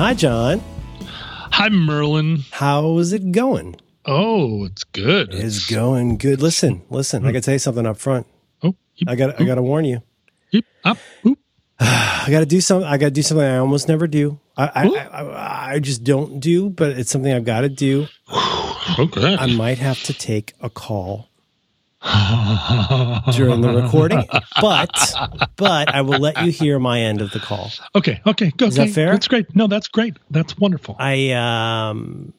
Hi, John. Hi, Merlin. How's it going? Oh, it's good. It's going good. Listen, listen. I hmm. got to tell you something up front. Oh, I got. I got to warn you. yep, up. I got to do something. I got to do something I almost never do. I, I, I, I just don't do, but it's something I've got to do. Okay. I might have to take a call during the recording, but but I will let you hear my end of the call. okay, okay, go. Is that fair? That's great. No, that's great. That's wonderful. I um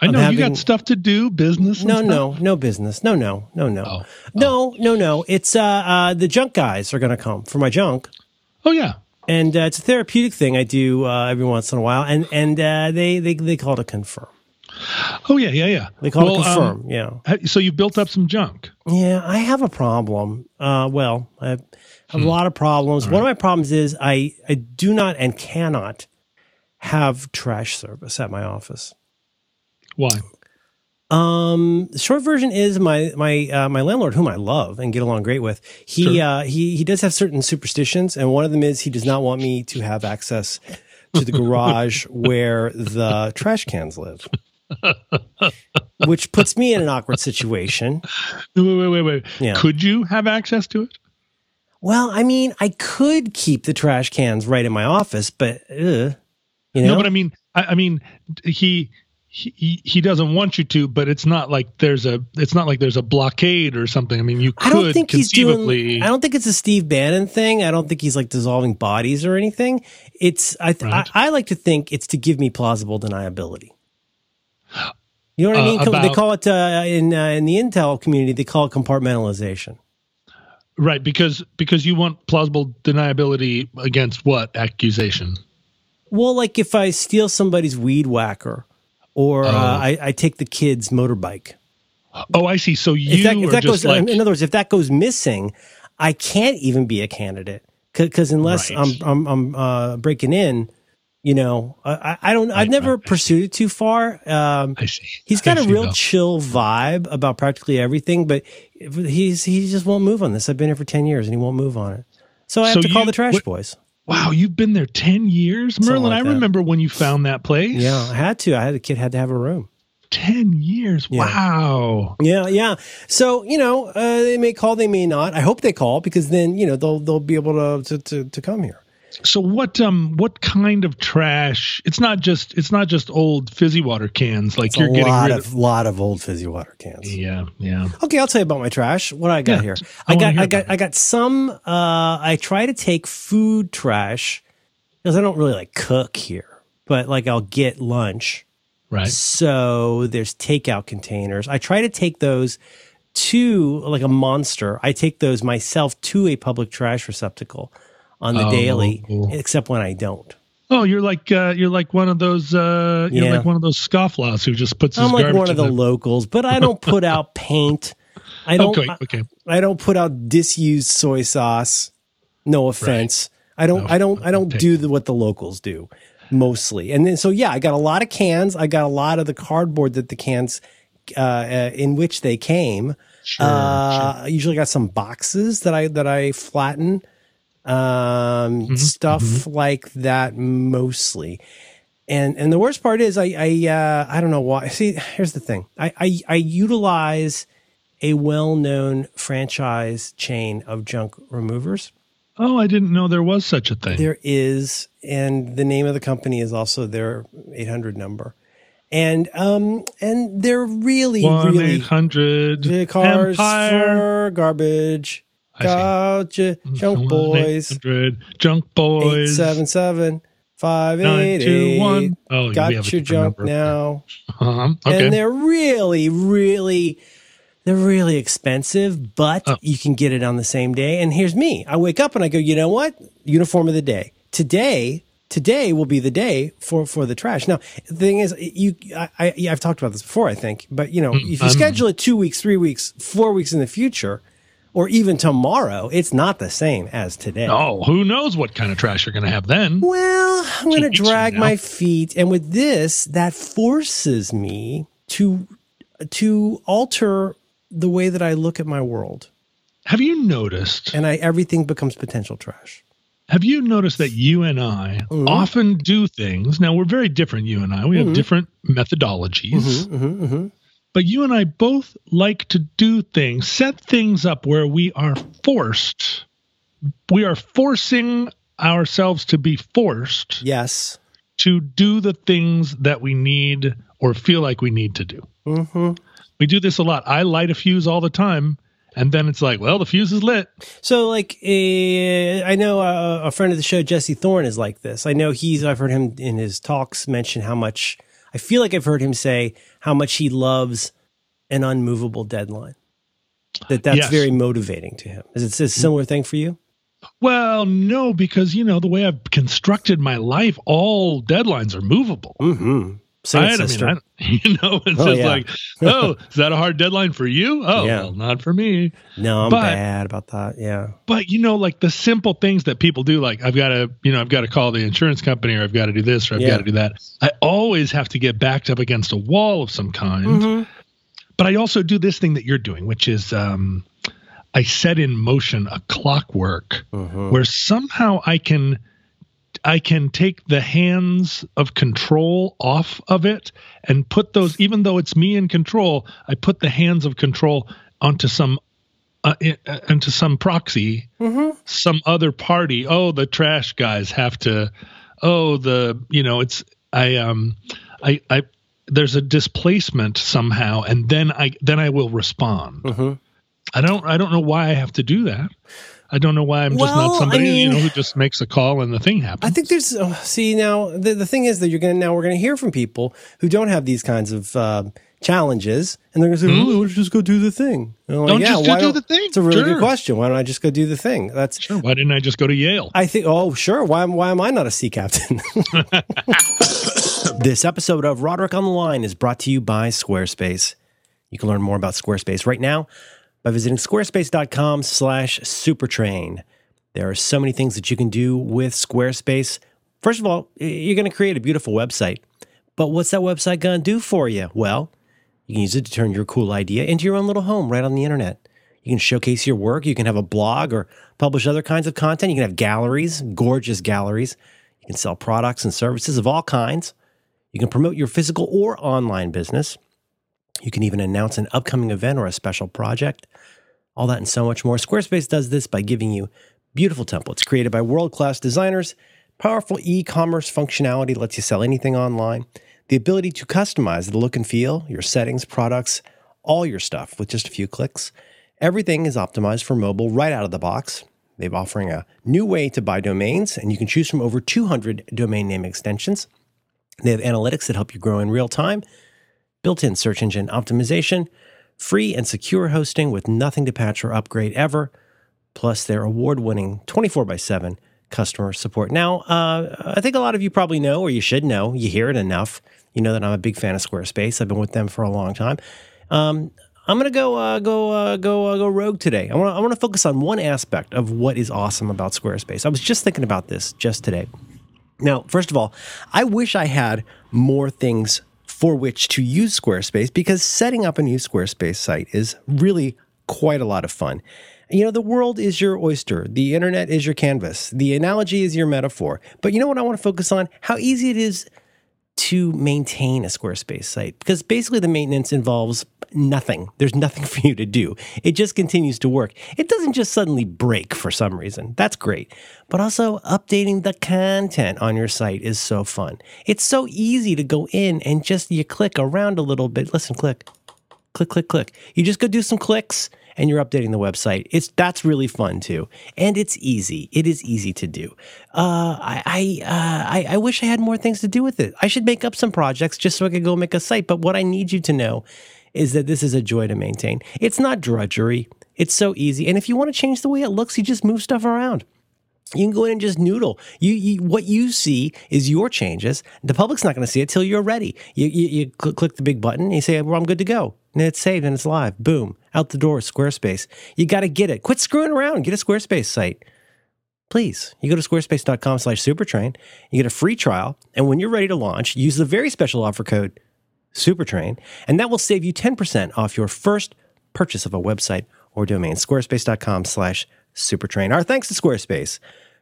I I'm know you got stuff to do, business. and no stuff. no no business no no no no Oh. no no no it's uh uh the junk guys are gonna come for my junk Oh yeah. and uh, it's a therapeutic thing I do uh, every once in a while and and uh, they they they call it a confirm Oh yeah, yeah, yeah. they call Well, it um, confirm yeah so you built up some junk. yeah I have a problem uh well I have a lot of problems one of my problems is I I do not and cannot have trash service at my office Why? Um, the short version is my my uh, my landlord, whom I love and get along great with. He Sure. uh, he he does have certain superstitions, and one of them is he does not want me to have access to the garage where the trash cans live, which puts me in an awkward situation. Wait, wait, wait, wait. Yeah. Could you have access to it? Well, I mean, I could keep the trash cans right in my office, but uh, you know, No, but I mean, I, I mean, he. He, he doesn't want you to, but it's not like there's a it's not like there's a blockade or something. I mean, you could I don't think he's conceivably. doing. I don't think it's a Steve Bannon thing. I don't think he's like dissolving bodies or anything. It's I th- Right. I, I like to think it's to give me plausible deniability. You know what I Uh, mean? they call it uh, in uh, in the Intel community. They call it compartmentalization. Right, because because you want plausible deniability against what accusation? Well, like if I steal somebody's weed whacker, or uh, Oh. I, I take the kid's motorbike. Oh, I see. So you If that, if that goes, like in other words, if that goes missing, I can't even be a candidate because unless Right. I'm I'm, I'm uh, breaking in, you know, I, I- don't. I've never pursued it too far. Um, I see. he's got I a real now. chill vibe about practically everything, but he's he just won't move on this. I've been here for ten years and he won't move on it. So I have So to call you- the trash what- boys. Wow, you've been there ten years, Merlin. like I remember when you found that place. Yeah, I had to. I had a kid had to have a room. ten years. Yeah. Wow. Yeah, yeah. So you know, uh, they may call, they may not. I hope they call because then you know they'll they'll be able to to to, to come here. So what um what kind of trash? It's not just it's not just old fizzy water cans like It's you're a getting lot rid of, lot of old fizzy water cans. Yeah, yeah. Okay, I'll tell you about my trash. What I got Yeah, here. I I got I got. I got some uh I try to take food trash because I don't really like cook here. But like I'll get lunch. Right. So there's takeout containers. I try to take those to like a monster. I take those myself to a public trash receptacle on the Oh. daily, except when I don't. Oh, you're like uh, you're like one of those uh, you're Yeah. like one of those scofflaws who just puts his I'm like garbage one of in the locals, but I don't put out paint. I don't. Okay, okay. I don't put out disused soy sauce. No offense. I don't. No, I don't. I don't okay. do the, what the locals do mostly. And then so yeah, I got a lot of cans. I got a lot of the cardboard that the cans uh, uh, in which they came. Sure, uh, I usually got some boxes that I that I flatten. Um, Mm-hmm, stuff like that mostly. And and the worst part is I I uh, I don't know why. See, here's the thing. I I, I utilize a well-known franchise chain of junk removers. Oh, I didn't know there was such a thing. There is, and the name of the company is also their 800 number. And um and they're really One really eight hundred the cars Empire. for garbage. I see. Gotcha, junk boys. 1-800 Junk boys. 877 Nine, two, one. 588. Oh, Got have your junk number. now. Uh-huh. Okay. And they're really, really, they're really expensive, but Oh. you can get it on the same day. And here's me. I wake up and I go, you know what? Uniform of the day. Today, today will be the day for, for the trash. Now, the thing is, you, I, I, I've talked about this before, I think, but you know, if you I'm- schedule it two weeks, three weeks, four weeks in the future, or even tomorrow, it's not the same as today. oh, who knows what kind of trash you're going to have then? Well, I'm going to drag my feet, and with this, that forces me to to alter the way that I look at my world, Have you noticed? and I everything becomes potential trash. have you noticed that you and I Mhm. often do things? Now we're very different. You and I, we Mhm. have different methodologies, Mhm, mhm, mhm. But you and I both like to do things, set things up where we are forced. We are forcing ourselves to be forced Yes. to do the things that we need or feel like we need to do. Mm-hmm. We do this a lot. I light a fuse all the time, and then it's like, well, the fuse is lit. So, like, uh, I know uh, a friend of the show, Jesse Thorn, is like this. I know he's. I've heard him in his talks mention how much. I feel like I've heard him say how much he loves an unmovable deadline. That that's Yes. very motivating to him. Is it a similar thing for you? Well, no, because you know the way I've constructed my life, all deadlines are movable. Mm-hmm. Sing I, it, I sister. mean, I, you know, it's Oh, just yeah. like, oh, is that a hard deadline for you? Oh, Yeah. well, not for me. no, I'm but- bad about that. Yeah. But you know, like the simple things that people do, like I've got to, you know, I've got to call the insurance company, or I've got to do this, or I've Yeah. got to do that. I always have to get backed up against a wall of some kind. Mhm. But I also do this thing that you're doing, which is um, I set in motion a clockwork Mhm. where somehow I can I can take the hands of control off of it and put those even though it's me in control, I put the hands of control onto some uh, uh, into some proxy, Mhm. some other party. Oh, the trash guys have to oh, the you know, it's I um I I there's a displacement somehow and then I then I will respond. Mhm. I don't I don't know why I have to do that. I don't know why I'm just Well, I not somebody you mean- know who just makes a call and the thing happens. I think there's oh, see now the, the thing is that you're gonna now we're gonna hear from people who don't have these kinds of um challenges and they're gonna say, "Oh, don't you just go do the thing?" Like, Don't yeah, just do don't- the thing. It's a really Sure. good question. Why don't I just go do the thing? That's sure. Why didn't I just go to Yale? I think. Oh, sure. Why Why am I not a sea captain? this episode of Roderick on the Line is brought to you by Squarespace. You can learn more about Squarespace right now by visiting squarespace.com/supertrain. There are so many things that you can do with Squarespace. First of all, you're going to create a beautiful website. But what's that website going to do for you? Well, you can use it to turn your cool idea into your own little home right on the internet. You can showcase your work. You can have a blog or publish other kinds of content. You can have galleries, gorgeous galleries. You can sell products and services of all kinds. You can promote your physical or online business. You can even announce an upcoming event or a special project. All that and so much more. Squarespace does this by giving you beautiful templates created by world class designers. Powerful e commerce functionality lets you sell anything online. The ability to customize the look and feel, your settings, products, all your stuff with just a few clicks. Everything is optimized for mobile right out of the box. They're offering a new way to buy domains, and you can choose from over 200 domain name extensions. They have analytics that help you grow in real time, built in search engine optimization, free and secure hosting with nothing to patch or upgrade ever, plus their award winning 24 by 7 customer support. Now, uh, I think a lot of you probably know, or you should know, you hear it enough. You know that I'm a big fan of Squarespace. I've been with them for a long time. Um, I'm gonna go uh, go uh, go uh, go rogue today. I want I want to focus on one aspect of what is awesome about Squarespace. I was just thinking about this just today. Now, first of all, I wish I had more things for which to use Squarespace because setting up a new Squarespace site is really quite a lot of fun. You know, the world is your oyster, the internet is your canvas, the analogy is your metaphor. But you know what I want to focus on? How easy it is to maintain a Squarespace site because basically the maintenance involves nothing. There's nothing for you to do. It just continues to work. It doesn't just suddenly break for some reason. That's great. But also updating the content on your site is so fun. It's so easy to go in and just you click around a little bit. Listen, click. Click click click. You just go do some clicks and you're updating the website. It's that's really fun too, and it's easy. It is easy to do. Uh, I I, uh, I I wish I had more things to do with it. I should make up some projects just so I could go make a site. But what I need you to know is that this is a joy to maintain. It's not drudgery. It's so easy, and if you want to change the way it looks, you just move stuff around. You can go in and just noodle. You, you what you see is your changes. The public's not going to see it till you're ready. You you, you cl- click the big button and you say, "Well, I'm good to go." And it's saved and it's live. Boom, out the door. Squarespace. You got to get it. Quit screwing around. Get a Squarespace site. Please, you go to squarespace.com slash supertrain, You get a free trial, and when you're ready to launch, use the very special offer code SUPERTRAIN, and that will save you 10% off your first purchase of a website or domain. Squarespace.com slash supertrain. Our thanks to Squarespace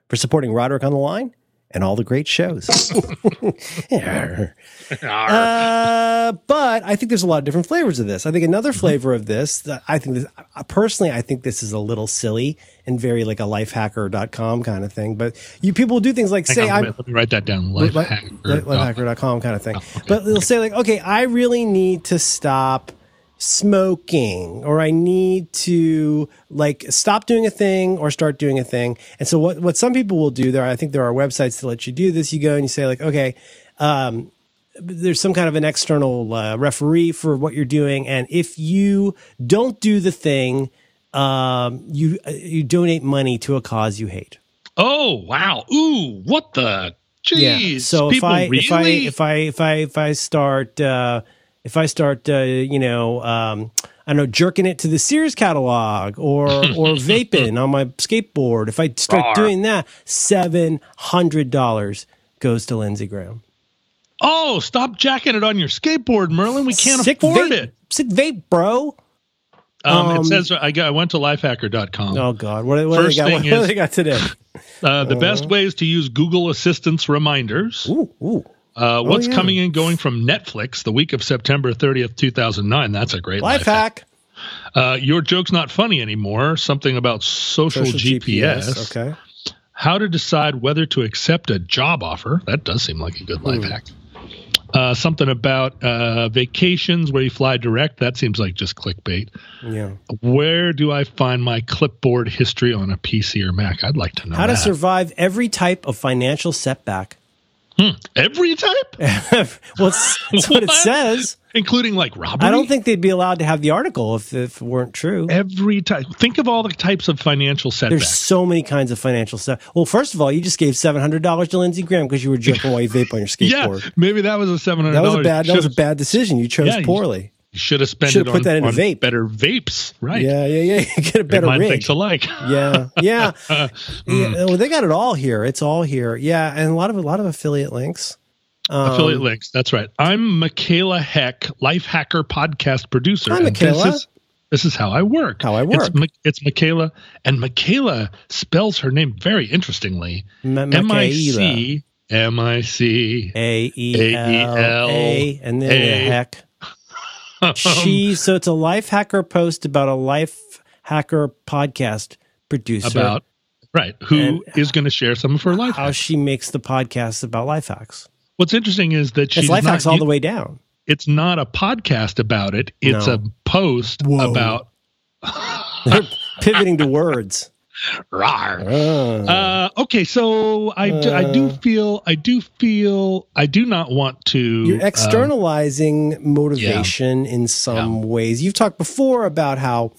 for supporting Roderick on the Line and all the great shows. uh, but I think there's a lot of different flavors of this. I think another Mm-hmm. flavor of this, I think this, uh, personally, I think this is a little silly and very like a lifehacker.com kind of thing. But you people do things like Hang say, on, I'm, let, me, write that down. li- Life li- hacker. li- lifehacker.com kind of thing. Oh, But they'll say like, okay, I really need to stop smoking or I need to like stop doing a thing or start doing a thing. And so what, what some people will do there, I think there are websites to let you do this. You go and you say like, okay, um, there's some kind of an external uh, referee for what you're doing. And if you don't do the thing, um, you, uh, you donate money to a cause you hate. Oh wow! Ooh, what the? Jeez. So if I really? if I if I if I if I start uh, if I start uh, you know um, I don't know jerking it to the Sears catalog or or vaping on my skateboard, if I start Rawr. doing that, seven hundred dollars goes to Lindsey Graham. oh, stop jacking it on your skateboard, Merlin. We can't Sick afford vape, it. Sick vape, bro. Um, Um, it says I got. I went to lifehacker.com. Oh God, what, what, do they First got, thing what, is- they got today? Uh, the best way is to use Google Assistant's reminders. Ooh, ooh. Uh, what's yeah. coming and going from Netflix the week of September 30th, 2009? That's a great Life hack. Uh, your joke's not funny anymore. Something about social, Social GPS. Okay. How to decide whether to accept a job offer. That does seem like a good life Hmm. hack. Uh, something about uh, vacations where you fly direct. That seems like just clickbait. Yeah. Where do I find my clipboard history on a PC or Mac? I'd like to know How to survive every type of financial setback. Hmm. Every type, well, it's, that's what it says. including like robbery. I don't think they'd be allowed to have the article if, if it weren't true. every type. Think of all the types of financial setbacks. There's so many kinds of financial stuff. Well, first of all, you just gave seven hundred dollars to Lindsey Graham because you were jerking while you vape on your skateboard. yeah, maybe that was a seven hundred. That was a bad. That was a bad decision. You chose Yeah, poorly. You should have spent Should've it put on, that in on vape. better vapes, right? Yeah, yeah, yeah. Get a better rig. thinks alike. Yeah, yeah. Hmm. yeah. Well, they got it all here. It's all here. Yeah, and a lot of a lot of affiliate links. Um, Affiliate links. That's right. I'm Micaela Heck, Life Hacker podcast producer. Hi, Micaela. This is, this is how I work. How I It's, work. Mi- it's Micaela, and Micaela spells her name very interestingly. M I. C M I C. A E L A, and then A. heck. Um, she so it's a life hacker post about a life hacker podcast producer About right. Who is going to share some of her life? how hacks. she makes the podcast about life hacks. What's interesting is that she's It's life not, hacks all you- the way down. It's not a podcast about it. It's No. a post Whoa. about They're pivoting to words. Rar. Oh. Uh, okay, so I, do, I do Uh. feel I do feel I do not want to. You're um, externalizing motivation in some ways. You've talked before about how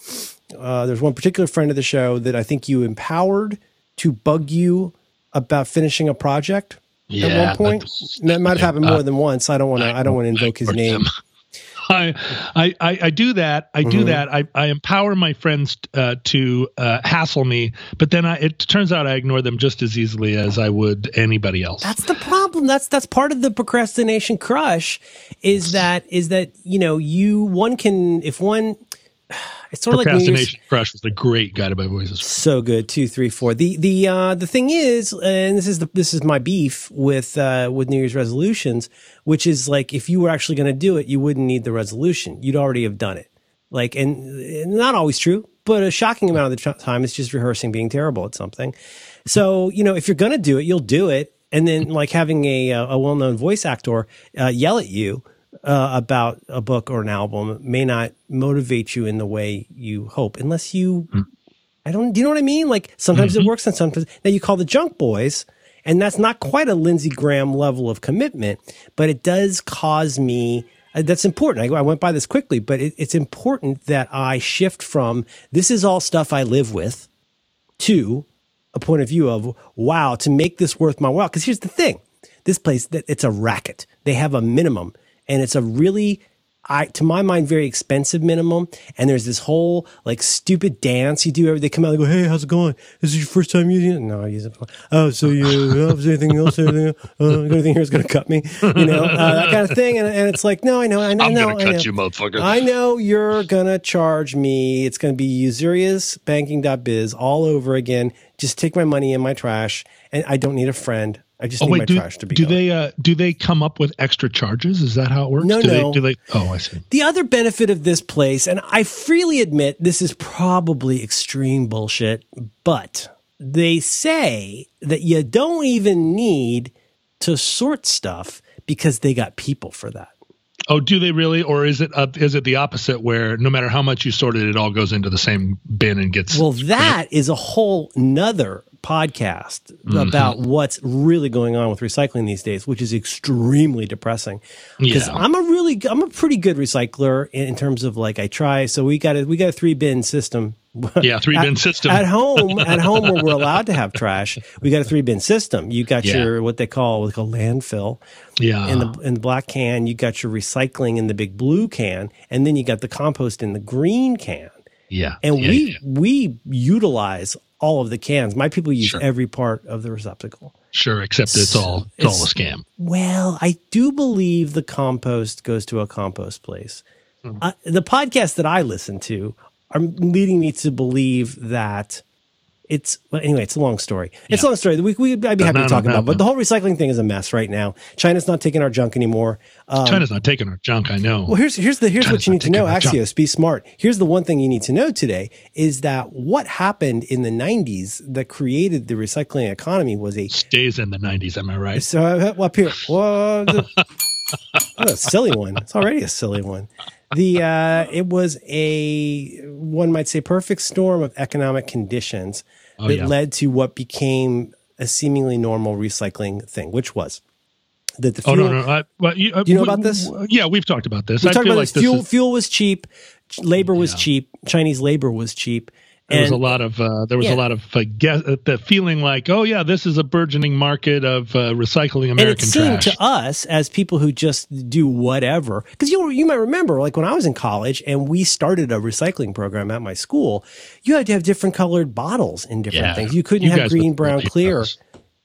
uh, there's one particular friend of the show that I think you empowered to bug you about finishing a project yeah, at one point. That might have happened more uh, than once. I don't want to. I don't want to invoke his name. Them. I, I, I, I do that. I do Mhm. that. I, I empower my friends uh, to uh, hassle me, but then I, it turns out I ignore them just as easily as I would anybody else. That's the problem. That's that's part of the procrastination crush. Is that is that you know you one can if one. It's sort of like New Year's- Crush was a great guided by voices. So good. Two, three, four. The the uh the thing is, and this is the this is my beef with uh with New Year's resolutions, which is like if you were actually going to do it, you wouldn't need the resolution. You'd already have done it. Like, and, and not always true, but a shocking amount of the time, it's just rehearsing being terrible at something. So you know, if you're going to do it, you'll do it, and then like having a a well known voice actor uh, yell at you. Uh, about a book or an album may not motivate you in the way you hope, unless you I don't. Do you know what I mean? Like sometimes it works and sometimes. Now you call the junk boys, and that's not quite a Lindsey Graham level of commitment, but it does cause me. uh, That's important. I, I went by this quickly, but it, it's important that I shift from this is all stuff I live with to a point of view of wow to make this worth my while. Because here's the thing: this place that it's a racket. They have a minimum, and it's a really I, to my mind, very expensive minimum. And there's this whole like stupid dance you do. They come out and go, Hey, how's it going? Is this is your first time using it? No, I use it. Oh, so you, is anything else? Anything, uh, anything here is going to cut me, you know, uh, that kind of thing. And, and it's like, no, I know, I know, I'm I know, gonna cut know. you, motherfucker. I know you're gonna charge me. It's gonna be usurious usuriousbanking.biz all over again. Just take my money in my trash, and I don't need a friend. I just Oh need my wait, do, trash to be. do gone. they uh, do they come up with extra charges? Is that how it works? No, do no. They, do they? Oh, I see. The other benefit of this place, and I freely admit this is probably extreme bullshit, but they say that you don't even need to sort stuff because they got people for that. Oh, do they really, or is it uh, is it the opposite where no matter how much you sort it, it all goes into the same bin and gets? Well, that is a whole nother podcast mm-hmm. about what's really going on with recycling these days, which is extremely depressing. Because Yeah. I'm a really, I'm a pretty good recycler in, in terms of like I try. So we got a we got a three bin system. yeah, three bin system. At home, at home where we're allowed to have trash, we got a three bin system. You got Yeah. your what they call what they call landfill yeah, in the in the black can. You got your recycling in the big blue can, and then you got the compost in the green can yeah, and yeah, we yeah. we utilize all of the cans. My people use Sure. every part of the receptacle. sure, except it's all it's, all a scam. Well, I do believe the compost goes to a compost place. Hmm. Uh, the podcast that I listen to are leading me to believe that it's well, anyway. It's a long story. It's a long story. We, we I'd be happy no, to talk no, about, no, but the whole recycling thing is a mess right now. China's not taking our junk anymore. Um, China's not taking our junk. I know. Well, here's here's the here's China's what you need to know. our junk. Axios, be smart. Here's the one thing you need to know today is that what happened in the '90s that created the recycling economy was a Stays in the '90s. Am I right? so uh, up here. The, oh, a silly one. It's already a silly one. The uh, it was a one might say perfect storm of economic conditions that Oh, yeah. led to what became a seemingly normal recycling thing, which was that the fuel. Oh no, no. I, well, you, uh, you know w- about this? Yeah, we've talked about this. We I talked about like this. this Fuel, is, fuel was cheap, labor was Yeah. cheap, Chinese labor was cheap. There was and- a lot of uh, there was Yeah. a lot of uh, guess, uh, the feeling like, oh yeah, this is a burgeoning market of uh, recycling and it seemed trash. to us as people who just do whatever, because you you might remember, like when I was in college and we started a recycling program at my school, you had to have different colored bottles in different Yeah. things. You couldn't You have green, brown, clear, us.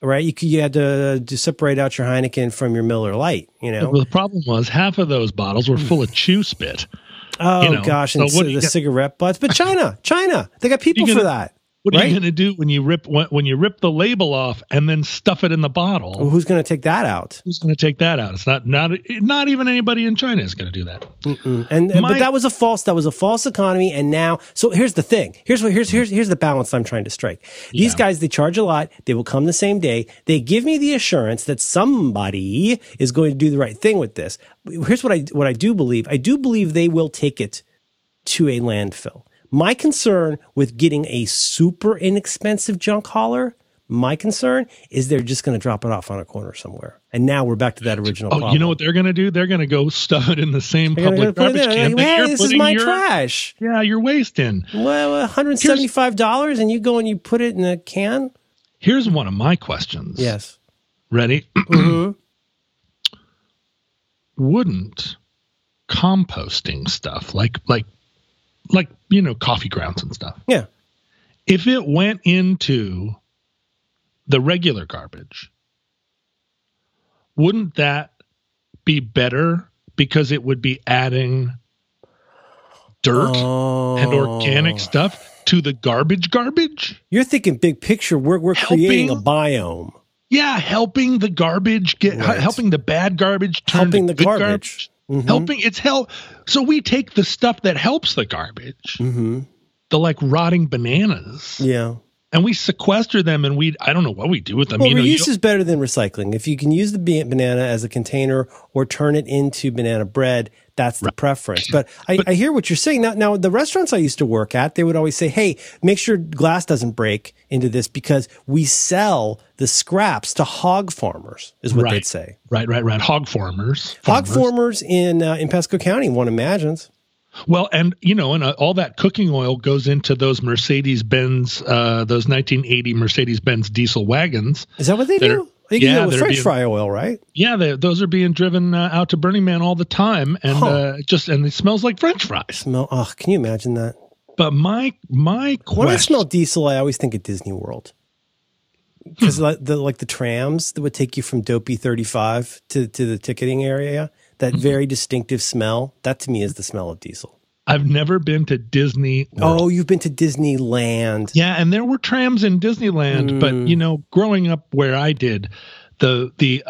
right? You you had to, to separate out your Heineken from your Miller Lite. You know, Well, the problem was half of those bottles were full of chew spit. Oh you know, gosh, and so so the cigarette butts. But China, China, they got people for gonna- that. What are Right? you going to do when you rip when, when you rip the label off and then stuff it in the bottle? Well, who's going to take that out? Who's going to take that out? It's not not not even anybody in China is going to do that. And and- My- but that was a false that was a false economy and now so here's the thing. Here's what here's here's here's the balance I'm trying to strike. These Yeah. guys they charge a lot, they will come the same day. They give me the assurance that somebody is going to do the right thing with this. Here's what I what I do believe. I do believe they will take it to a landfill. My concern with getting a super inexpensive junk hauler, my concern is they're just going to drop it off on a corner somewhere. And now we're back to that original Oh, problem. you know what they're going to do? They're going to go stuff it in the same They're public it garbage can Like, hey, this is my your trash. yeah you're wasting. Well, $175 and you go and you put it in a can? Here's one of my questions. Yes. Ready? hmm Wouldn't composting stuff like like like you know coffee grounds and stuff Yeah. if it went into the regular garbage, wouldn't that be better because it would be adding dirt and organic Oh. stuff to the garbage garbage? You're thinking big picture. We're, we're creating a biome. Yeah, helping the garbage get Right. helping the bad garbage turn Helping to the good garbage. Mhm. Helping it's help so we take the stuff that helps the garbage, hmm the like rotting bananas, Yeah. and we sequester them and we I don't know what we do with them. Well, you know, reuse is better than recycling. If you can use the banana as a container or turn it into banana bread, that's the preference. But I, I hear what you're saying. Now, now, the restaurants I used to work at, they would always say, hey, make sure glass doesn't break into this because we sell the scraps to hog farmers, is what Right. they'd say. Right, right, right. Hog farmers. Hog farmers. farmers in, uh, in Pasco County, one imagines. Well, and you know, and uh, all that cooking oil goes into those Mercedes Benz, uh, those 1980 Mercedes Benz diesel wagons. Is that what they That do? are, Can Yeah, it with French being- fry oil, right? Yeah, they, those are being driven uh, out to Burning Man all the time, and Huh. uh, just and it smells like French fries. Smell. Oh, can you imagine that? But my my question. When I smell diesel, I always think of Disney World. Because like the like the trams that would take you from Dopey 35 to, to the ticketing area, that very distinctive smell, that to me is the smell of diesel. I've never been to Disney. World. Oh, you've been to Disneyland. Yeah, and there were trams in Disneyland, but Mm. you know, growing up where I did, the the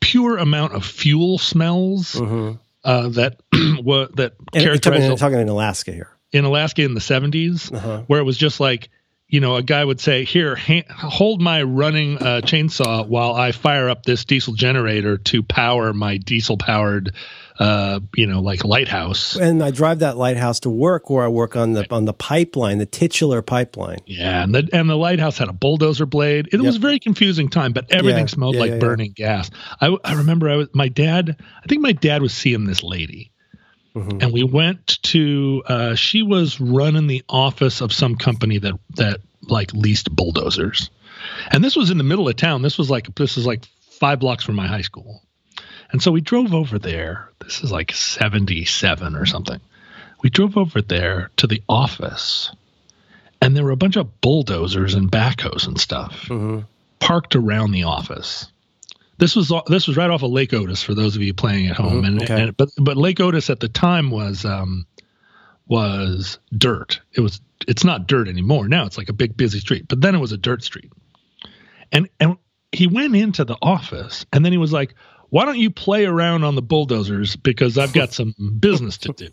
pure amount of fuel smells Mhm. uh, that were that And you're talking, talking in Alaska here. in Alaska in the 70s, Uh-huh. where it was just like, you know, a guy would say, Here, hold my running uh, chainsaw while I fire up this diesel generator to power my diesel powered, uh, you know, like lighthouse. And I drive that lighthouse to work where I work on the on the pipeline, the titular pipeline. Yeah, and the and the lighthouse had a bulldozer blade. It was a very confusing time, but everything Yeah, smelled yeah, like yeah, burning gas. I, I remember I was my dad. I think my dad was seeing this lady, Mhm. and we went to. Uh, she was running the office of some company that that like leased bulldozers, and this was in the middle of town. This was like this is like five blocks from my high school, and so we drove over there. This is like seventy seven or something. We drove over there to the office and there were a bunch of bulldozers and backhoes and stuff Mhm. parked around the office. This was this was right off of Lake Otis for those of you playing at home, Mhm, and, okay. and but but Lake Otis at the time was um, was dirt. It was it's not dirt anymore now. It's like a big busy street, but then it was a dirt street. And and he went into the office, and then he was like, "Why don't you play around on the bulldozers because I've got some business to do."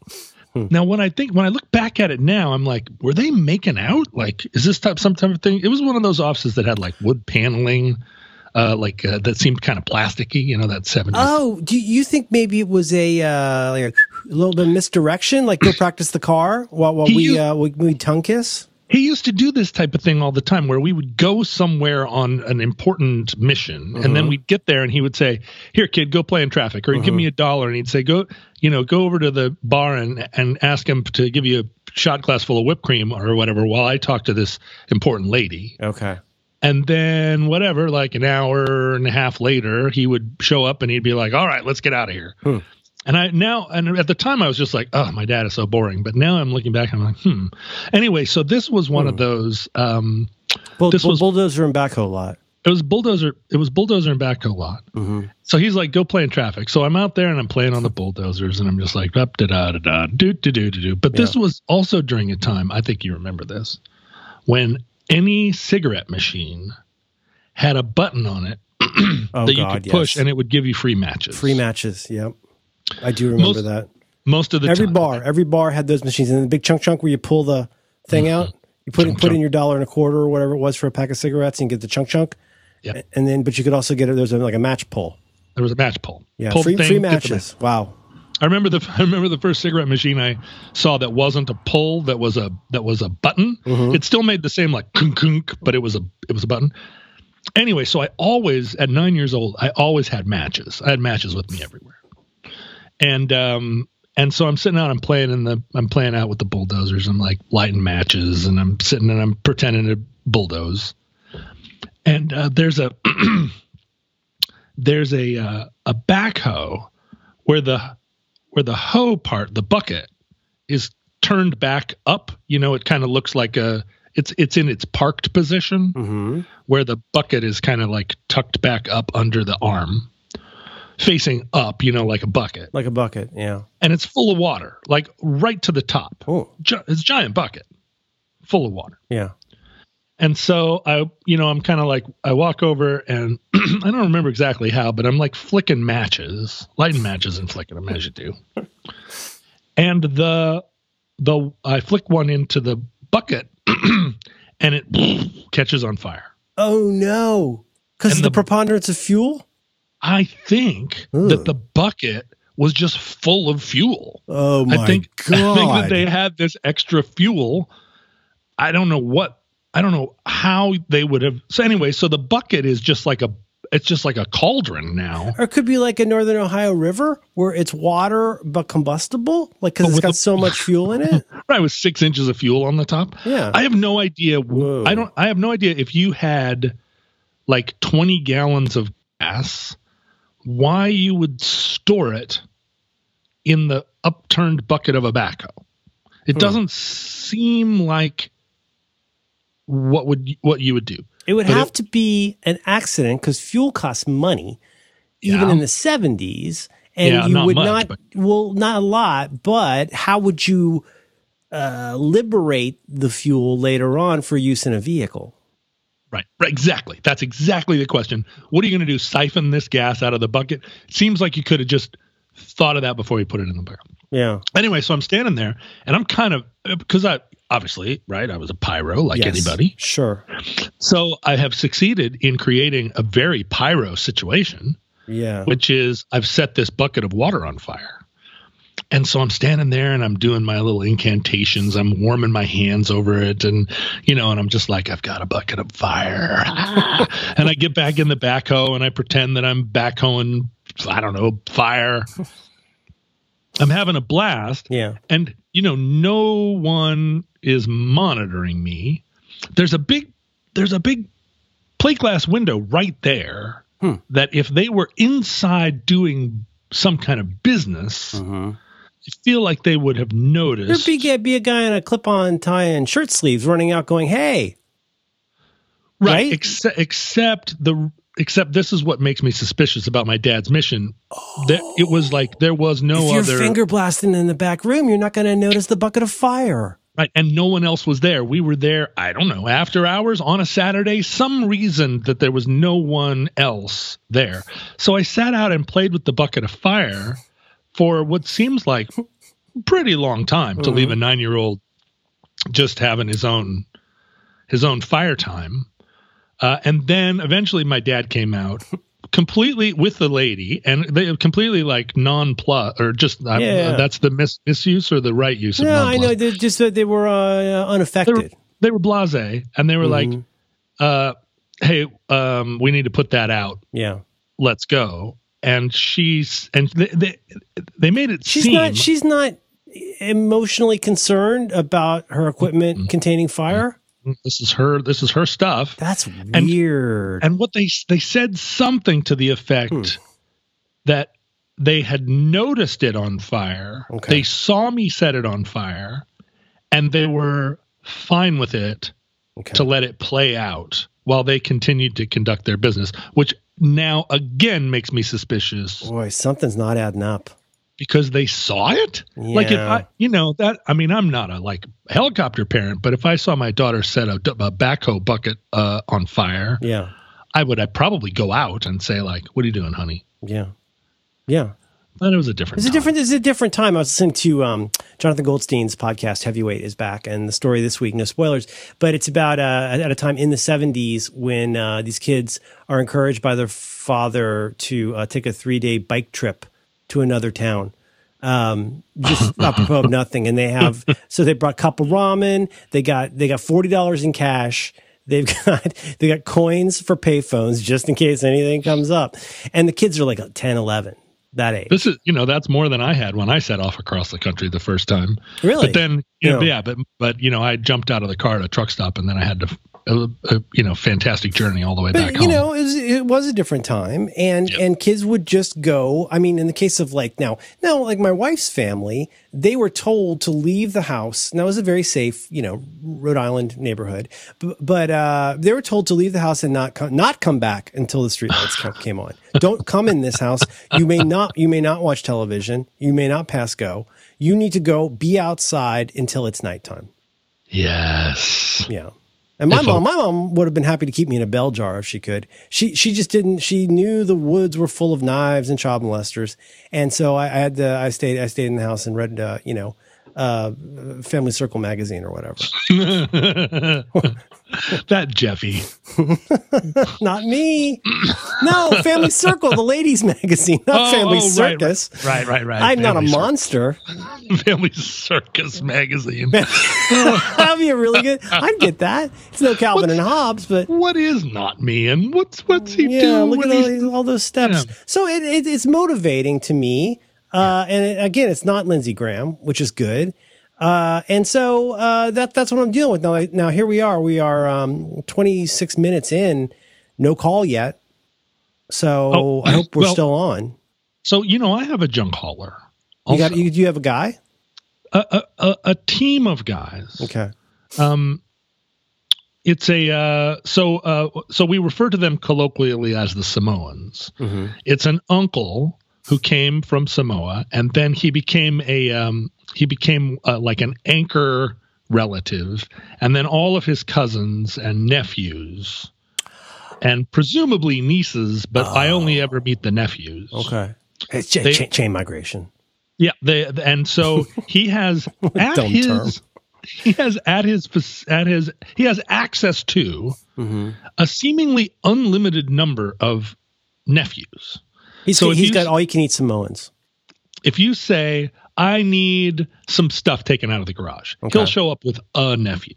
Now, when I think when I look back at it now, I'm like, were they making out? Like, is this type some type of thing? It was one of those offices that had like wood paneling, uh, like uh, that seemed kind of plasticky. You know, that 70s. Oh, do you think maybe it was a uh, like a little bit of misdirection? Like go practice the car while while He we used- uh, we, we tongue kiss. He used to do this type of thing all the time where we would go somewhere on an important mission and then we'd get there and he would say, Here, kid, go play in traffic. Or he'd give me a dollar and he'd say, Go, you know, go over to the bar and, and ask him to give you a shot glass full of whipped cream or whatever while I talk to this important lady. Okay. And then whatever, like an hour and a half later, he would show up and he'd be like, "All right, let's get out of here." Hmm. And I now, and at the time, I was just like, "Oh, my dad is so boring." But now I'm looking back, and I'm like, "Hmm." Anyway, so this was one of those. Um, Bull, This bull- was- bulldozer and backhoe lot. it was bulldozer. It was bulldozer and backhoe lot. Mhm. So he's like, "Go play in traffic." So I'm out there and I'm playing on the bulldozers, and I'm just like, "Up da da da da do do do do do." But this was also during a time. I think you remember this when any cigarette machine had a button on it Oh that you God, could push yes. and it would give you free matches. Free matches. Yep. I do remember Most- that. most of the Every time. bar, every bar had those machines, and the big chunk chunk where you pull the thing Mm-hmm. out. You put in, Chunk put in your dollar and a quarter or whatever it was for a pack of cigarettes, and you get the chunk chunk. Yeah. And then, but you could also get it. There's a, like a match pull. There was a match pull. Yeah. Pull free thing, free matches. Wow. I remember the I remember the first cigarette machine I saw that wasn't a pull that was a that was a button. Mm-hmm. It still made the same like kunk kunk, but it was a it was a button. Anyway, so I always at nine years old I always had matches. I had matches with me everywhere, and um and so I'm sitting out I'm playing in the I'm playing out with the bulldozers. I'm like lighting matches and I'm sitting and I'm pretending to bulldoze. And uh, there's a there's a uh, a backhoe where the where the hoe part, the bucket, is turned back up. You know, it kind of looks like a it's it's in its parked position hmm where the bucket is kind of like tucked back up under the arm, facing up. You know, like a bucket, Like a bucket. Yeah. and it's full of water, like right to the top. Oh. Gi- it's a giant bucket, full of water. Yeah. And so I, you know, I'm kind of like, I walk over and I don't remember exactly how, but I'm like flicking matches, lighting matches and flicking them as you do. And the, the, I flick one into the bucket and it catches on fire. Oh no. Because the, the- preponderance of fuel. I think Ugh. that the bucket was just full of fuel. Oh my I think, god. I think that they had this extra fuel. I don't know what I don't know how they would have. So anyway, so the bucket is just like a it's just like a cauldron now. or it could be like a Northern Ohio River where it's water but combustible, like because it's got the- so much fuel in it. Right, with six inches of fuel on the top. Yeah. I have no idea. Whoa. I don't. I have no idea if you had like twenty gallons of gas why you would store it in the upturned bucket of a backhoe. It Hmm. doesn't seem like what would what you would do. It would But have it- to be an accident because fuel costs money, even Yeah. in the seventies, and Yeah, you not would much, not. but- Well, not a lot, but how would you uh, liberate the fuel later on for use in a vehicle? Right. Right. Exactly. That's exactly the question. What are you going to do? Siphon this gas out of the bucket? Seems like you could have just thought of that before you put it in the barrel. Yeah. Anyway, so I'm standing there and I'm kind of uh, because I obviously right I was a pyro like Yes. anybody. Sure. So I have succeeded in creating a very pyro situation. Yeah. which is I've set this bucket of water on fire. And so I'm standing there and I'm doing my little incantations. I'm warming my hands over it. And, you know, and I'm just like, I've got a bucket of fire. and I get back in the backhoe and I pretend that I'm backhoeing, I don't know, fire. I'm having a blast. Yeah. And, you know, no one is monitoring me. There's a big, there's a big plate glass window right there Hmm. that if they were inside doing some kind of business, Mm-hmm. I feel like they would have noticed. There'd be, a guy in a clip-on tie and shirt sleeves running out, going, "Hey, right. right? Except, except the, except this is what makes me suspicious about my dad's mission. That it was like there was no if you're other, finger blasting in the back room, you're not going to notice the bucket of fire." right. And no one else was there. We were there, I don't know, after hours on a Saturday, some reason that there was no one else there. So I sat out and played with the bucket of fire for what seems like a pretty long time to leave a nine year old just having his own his own fire time. Uh, and then eventually my dad came out completely with the lady and they completely like non-plus or just uh, Yeah. that's the mis- misuse or the right use of No, I know. They just that they were uh, they were, unaffected. they were blasé and they were like Mhm. uh hey um we need to put that out yeah, let's go and she's and they they, they made it she's seem not. She's not emotionally concerned about her equipment containing fire. this is her this is her stuff That's weird. and what they they said something to the effect Hmm. that they had noticed it on fire Okay. they saw me set it on fire and they were fine with it okay. to let it play out while they continued to conduct their business which now again makes me suspicious Boy, something's not adding up. because they saw it like if i you know that i mean i'm not a like helicopter parent but if i saw my daughter set a, a backhoe bucket uh, on fire Yeah, I would I'd probably go out and say like, "What are you doing, honey?" yeah, yeah. But it was a different. It's a time. different. It's a different time. I was listening to um, Jonathan Goldstein's podcast. Heavyweight is back, and the story this week. No spoilers, but it's about uh, at a time in the '70s when uh, these kids are encouraged by their father to uh, take a three day bike trip to another town. Um, just apropos of nothing, and they have so they brought a couple ramen. They got they got forty dollars in cash. They've got they got coins for payphones just in case anything comes up, and the kids are like 10, 11, that age. This is you know that's more than I had when I set off across the country the first time. Really? But then you know, Yeah. yeah, but but you know I jumped out of the car at a truck stop and then I had to a, a, you know fantastic journey all the way back But, home. you know, it was, it was a different time, and Yep. and kids would just go. I mean, in the case of like now, now like my wife's family, they were told to leave the house. Now it was a very safe, you know, Rhode Island neighborhood, but, but uh, they were told to leave the house and not come, not come back until the streetlights came on. Don't come in this house. You may not you may not watch television. You may not pass go. You need to go be outside until it's nighttime. yes. Yeah. And my mom, my mom would have been happy to keep me in a bell jar if she could. She she just didn't. She knew the woods were full of knives and child molesters, and so I, I had to. I stayed. I stayed in the house and read, uh, you know, uh, Family Circle magazine or whatever. that Jeffy. Not me. No, Family Circle, the ladies' magazine, not Oh, Family oh, Circus. Right, right, right. I'm not a Family Cir- monster. Family Circus magazine. That'd be a really good. I'd get that. It's no Calvin and Hobbes, but what is not me and what's what's he yeah, do? look at all, these, all those steps. Yeah. So it, it, it's motivating to me. Uh, and again, it's not Lindsey Graham, which is good. Uh, and so uh, that that's what I'm dealing with now. Now here we are. We are um, 26 minutes in, no call yet. So Oh, I hope we're well- still on. So you know, I have a junk hauler. You got you, you have a guy? a, a, a, team of guys. Okay. Um, it's a uh, so uh, so we refer to them colloquially as the Samoans. hmm It's an uncle who came from Samoa, and then he became a um, he became uh, like an anchor relative, and then all of his cousins and nephews, and presumably nieces, but I only ever meet the nephews. Okay. It's cha- They- cha- chain migration. Yeah, they, and so he has at dumb his term. he has at his at his he has access to hmm a seemingly unlimited number of nephews. He's So he's you- got all you can eat Samoans. If you say I need some stuff taken out of the garage, Okay. he'll show up with a nephew.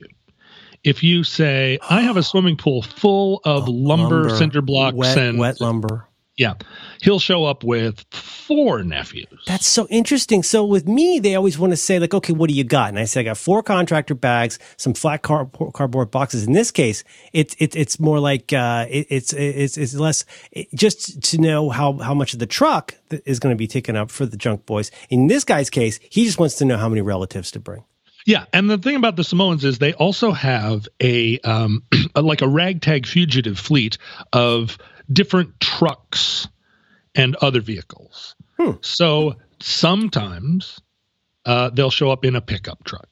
If you say I have a swimming pool full of lumber, cinder blocks, wet, and wet lumber. Yeah, he'll show up with four nephews. That's so interesting. So with me, they always want to say like, okay, what do you got? And I say I got four contractor bags, some flat car- cardboard boxes. In this case, it's it's it's more like uh, it, it's it's it's less it, just to know how how much of the truck is going to be taken up for the junk boys. In this guy's case, he just wants to know how many relatives to bring. Yeah, and the thing about the Samoans is they also have a um, like a ragtag fugitive fleet of different trucks and other vehicles. So sometimes uh, they'll show up in a pickup truck.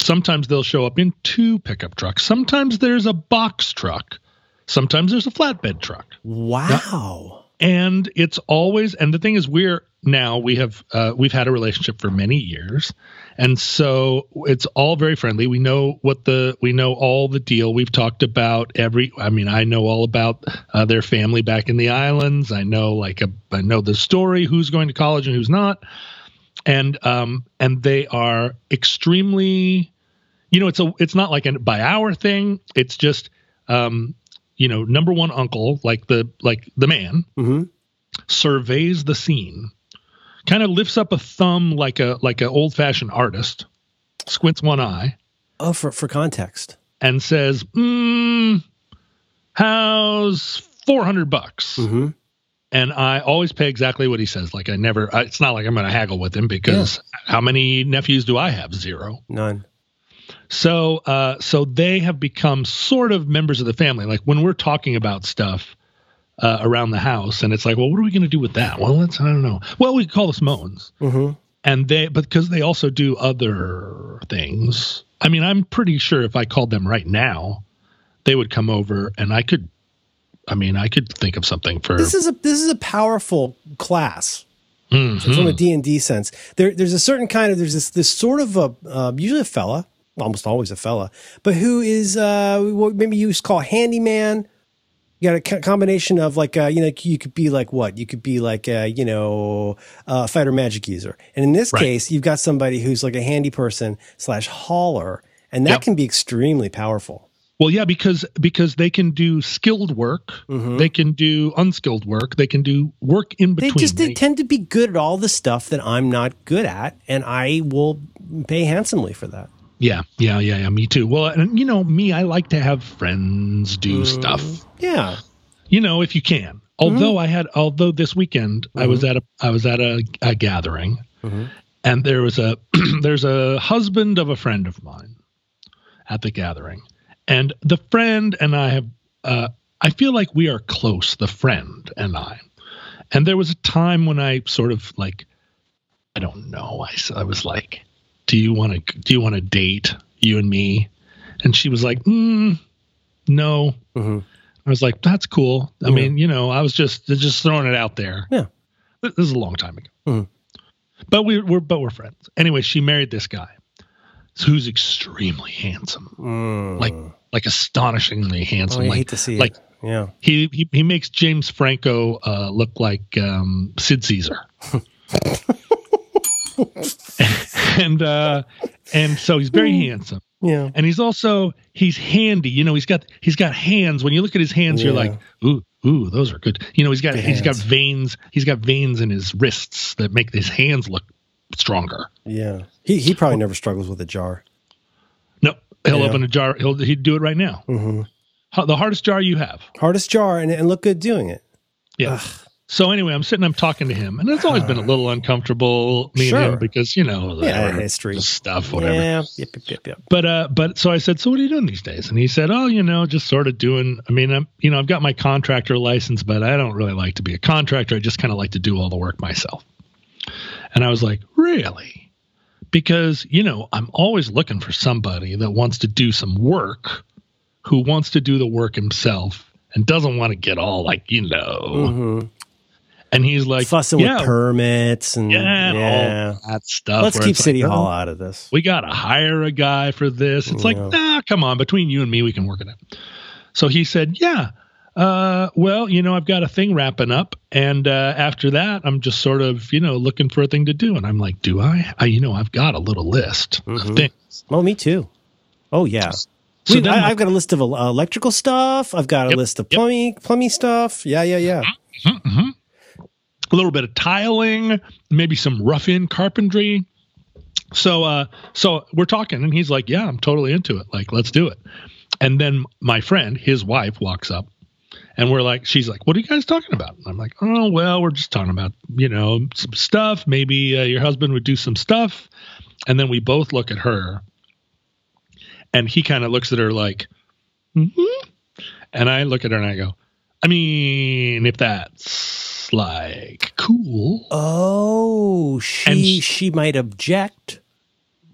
Sometimes they'll show up in two pickup trucks. Sometimes there's a box truck. Sometimes there's a flatbed truck Wow. And it's always and the thing is we're now we have uh, we've had a relationship for many years. And so it's all very friendly. We know what the we know all the deal. We've talked about every i mean i know all about uh, their family back in the islands. I know like a, i know the story who's going to college and who's not. And um and they are extremely you know it's a it's not like a by hour thing. It's just um you know number one uncle like the like the man hmm surveys the scene kind of lifts up a thumb like a like an old fashioned artist squints one eye. Oh, for for context. and says mm, how's 400 bucks? Hmm and i always pay exactly what he says. Like i never I, it's not like i'm going to haggle with him because how many nephews do i have? Zero. None. So, uh, so they have become sort of members of the family. Like when we're talking about stuff uh, around the house, and it's like, well, what are we going to do with that? Well, let's I don't know. Well, we call the Samoans, hmm and they but because they also do other things. I mean, I'm pretty sure if I called them right now, they would come over, and I could. I mean, I could think of something for. This is a this is a powerful class. Mhm. from a D&D sense. There, there's a certain kind of, there's this, this sort of a, uh, usually a fella, almost always a fella, but who is, uh, what maybe you used call handyman. You got a combination of like, uh, you know, you could be like what? You could be like, uh, you know, a fighter magic user. And in this Right. case, you've got somebody who's like a handy person slash hauler. And that Yep. can be extremely powerful. Well, yeah, because because they can do skilled work, they can do unskilled work, they can do work in between. They just they tend to be good at all the stuff that I'm not good at. And I will pay handsomely for that. Yeah, yeah, yeah, yeah. Me too. Well, uh, and you know, me, I like to have friends do mm. stuff. Yeah. You know, if you can. Although mm. I had, although this weekend I was mm-hmm. at a, I was at a, a gathering, mm-hmm. and there was a, there's a husband of a friend of mine at the gathering, and the friend and I have, uh, I feel like we are close, the friend and I. And there was a time when I sort of like, I don't know, I, I was like, do you want to, do you want to date you and me? And she was like, mm, no. Mhm. I was like, that's cool. I Yeah. mean, you know, I was just just throwing it out there. Yeah. This is a long time ago. Mhm. But we, we're but we're friends. Anyway, she married this guy who's extremely handsome, Mm. like like astonishingly Oh, handsome. I like hate to see like it. Yeah. he, he he makes James Franco uh, look like um, Sid Caesar. and uh, and so he's very handsome. Yeah. and he's also he's handy. You know, he's got he's got hands. When you look at his hands, you're like, ooh, ooh, those are good. You know, he's got he's got veins. He's got veins in his wrists that make his hands look stronger. Yeah. He he probably never struggles with a jar. No, he'll Yeah. open a jar. He'll he'd do it right now. hmm The hardest jar you have. Hardest jar and, and look good doing it. Yeah. So anyway, I'm sitting, I'm talking to him, and it's always been a little uncomfortable me Sure. and him because you know Yeah, history. stuff, whatever. Yeah. Yep, yep, yep, yep. But uh, but so I said, so what are you doing these days? And he said, oh, you know, just sort of doing. I mean, I'm you know, I've got my contractor license, but I don't really like to be a contractor. I just kind of like to do all the work myself. And I was like, really? Because you know, I'm always looking for somebody that wants to do some work, who wants to do the work himself and doesn't want to get all like you know. Mhm. And he's like Fussing yeah, with permits and yeah, yeah. all that stuff. Let's keep it's like, City "Oh, Hall out of this. we got to hire a guy for this. It's like, Yeah. nah, come on, between you and me, we can work it out. So he said, yeah. Uh, well, you know, I've got a thing wrapping up, and uh, after that, I'm just sort of, you know, looking for a thing to do. And I'm like, do I? I you know, I've got a little list Mhm. of things. Oh, me too. Oh yeah. So then, I, have got a list of electrical stuff. I've got a Yep, list of yep. plumbing plumbing stuff. Yeah, yeah, yeah. Mhm. A little bit of tiling, maybe some rough in carpentry. So, uh, so we're talking, and he's like, "Yeah, I'm totally into it. Like, let's do it." And then my friend, his wife, walks up, and we're like, "She's like, what are you guys talking about?" And I'm like, "Oh, well, we're just talking about, you know, some stuff. Maybe uh, your husband would do some stuff." And then we both look at her, and he kind of looks at her like, mm-hmm. and I look at her and I go, I mean, if that's like cool Oh, she sh- she might object.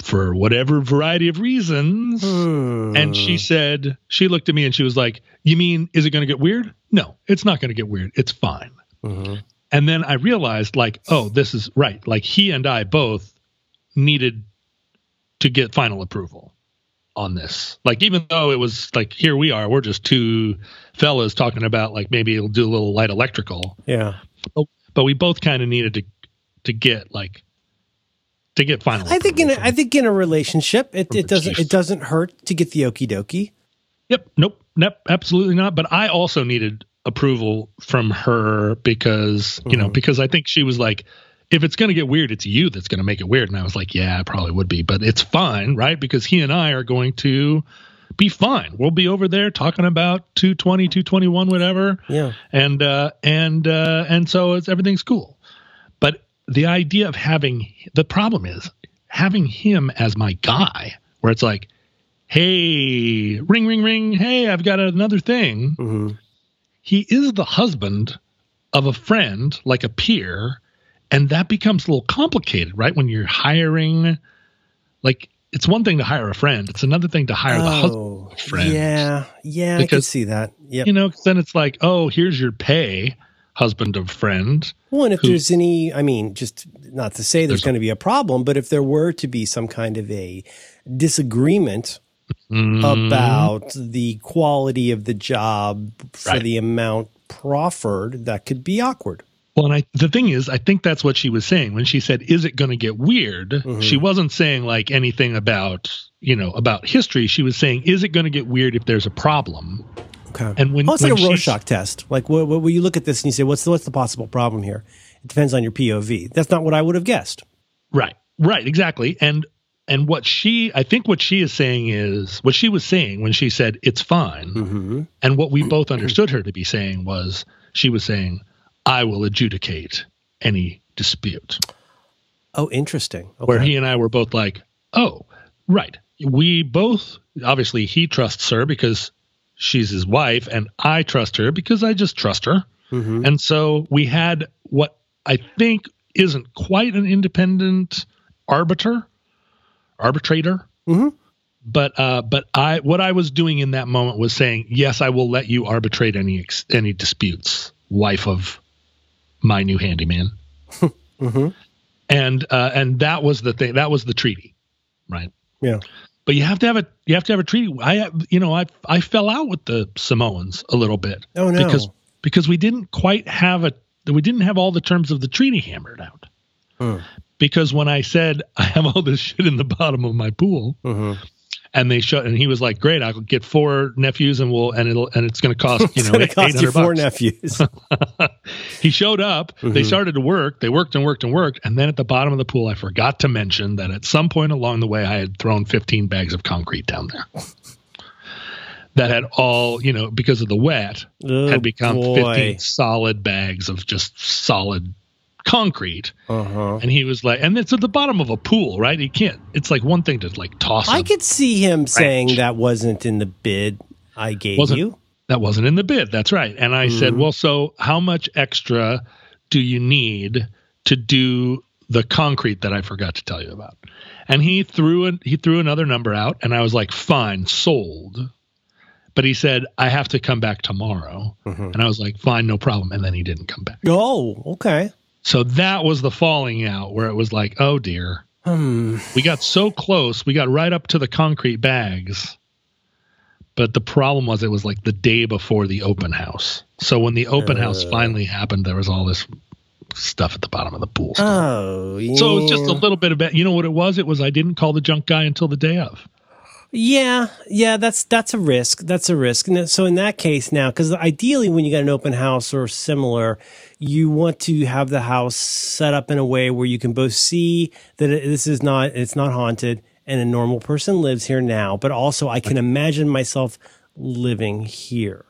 for whatever variety of reasons. Hmm. And she said, she looked at me and she was like, You mean, is it going to get weird? No, it's not going to get weird. It's fine. Mhm. And then I realized, like, oh, this is right. Like, he and I both needed to get final approval on this. Like, even though it was like, here we are, we're just two fellas talking about, like, maybe it'll do a little light electrical. Yeah. but we both kind of needed to to get like to get final. I think in a, I think in a relationship, it, it doesn't it doesn't hurt to get the okie dokie. yep, nope, nope, absolutely not. But I also needed approval from her because you know Mhm. because I think she was like, if it's going to get weird, it's you that's going to make it weird. And I was like, yeah, it probably would be, but it's fine, right? Because he and I are going to be fine. We'll be over there talking about 220, 221, whatever. Yeah. and uh, and uh, and so it's everything's cool. But the idea of having the problem is having him as my guy, where it's like, hey, ring, ring, ring, hey, I've got another thing. hmm He is the husband of a friend, like a peer, and that becomes a little complicated, right? When you're hiring, like. It's one thing to hire a friend. It's another thing to hire the husband. Oh, friend. yeah, yeah, I can see that. Yeah, You know, 'cause then it's like, oh, here's your pay, husband of friend. Well, and if who- there's any, I mean, just not to say there's There's- going to be a problem, but if there were to be some kind of a disagreement Mm, about the quality of the job for Right. the amount proffered, that could be awkward. Well, and I, the thing is, I think that's what she was saying when she said, "Is it going to get weird?" Mhm. She wasn't saying like anything about you know about history. She was saying, "Is it going to get weird if there's a problem?" Okay. And when oh, it's like a Rorschach test. Like, what, when you look at this and you say, "What's the, what's the possible problem here?" It depends on your POV. That's not what I would have guessed. right, right, exactly, and and what she, I think, what she is saying is what she was saying when she said it's fine, Mm-hmm. and what we both understood her to be saying was she was saying, "I will adjudicate any dispute." Oh, interesting. Okay. where he and I were both like, "Oh, right." We both obviously he trusts her because she's his wife, and I trust her because I just trust her. Mhm. And so we had what I think isn't quite an independent arbiter, arbitrator. Mhm. But uh, but I what I was doing in that moment was saying, yes, I will let you arbitrate any ex- any disputes, wife of my new handyman Mhm. and uh, and that was the thing that was the treaty right Yeah. but you have to have a you have to have a treaty i you know i i fell out with the samoans a little bit Oh no. because because we didn't quite have a we didn't have all the terms of the treaty hammered out Hmm. because when i said i have all this shit in the bottom of my pool Mhm. And they shut and he was like great i'll get four nephews and we'll and it'll and it's going to cost you know cost you 800 four bucks. nephews. he showed up. They Mhm. started to work. They worked and worked and worked. And then at the bottom of the pool, I forgot to mention that at some point along the way, I had thrown 15 bags of concrete down there. that had all you know because of the wet Oh, had become boy. 15 solid bags of just solid concrete Uh-huh. and he was like and it's at the bottom of a pool right he can't it's like one thing to like toss I could see him saying that wasn't in the bid I gave Wasn't- you. that wasn't in the bid that's right and i Mm-hmm. said well so how much extra do you need to do the concrete that i forgot to tell you about and he threw an, he threw another number out and i was like fine sold but he said i have to come back tomorrow Mm-hmm. and i was like fine no problem and then he didn't come back Oh, okay. So that was the falling out where it was like oh dear Hmm. we got so close we got right up to the concrete bags but the problem was it was like the day before the open house so when the open house Uh. finally happened there was all this stuff at the bottom of the pool still. Oh, yeah. so it was just a little bit of it you know what it was it was i didn't call the junk guy until the day of Yeah, yeah, that's that's a risk. That's a risk. So in that case now, because ideally when you got an open house or similar, you want to have the house set up in a way where you can both see that it, this is not it's not haunted and a normal person lives here now, but also I can imagine myself living here.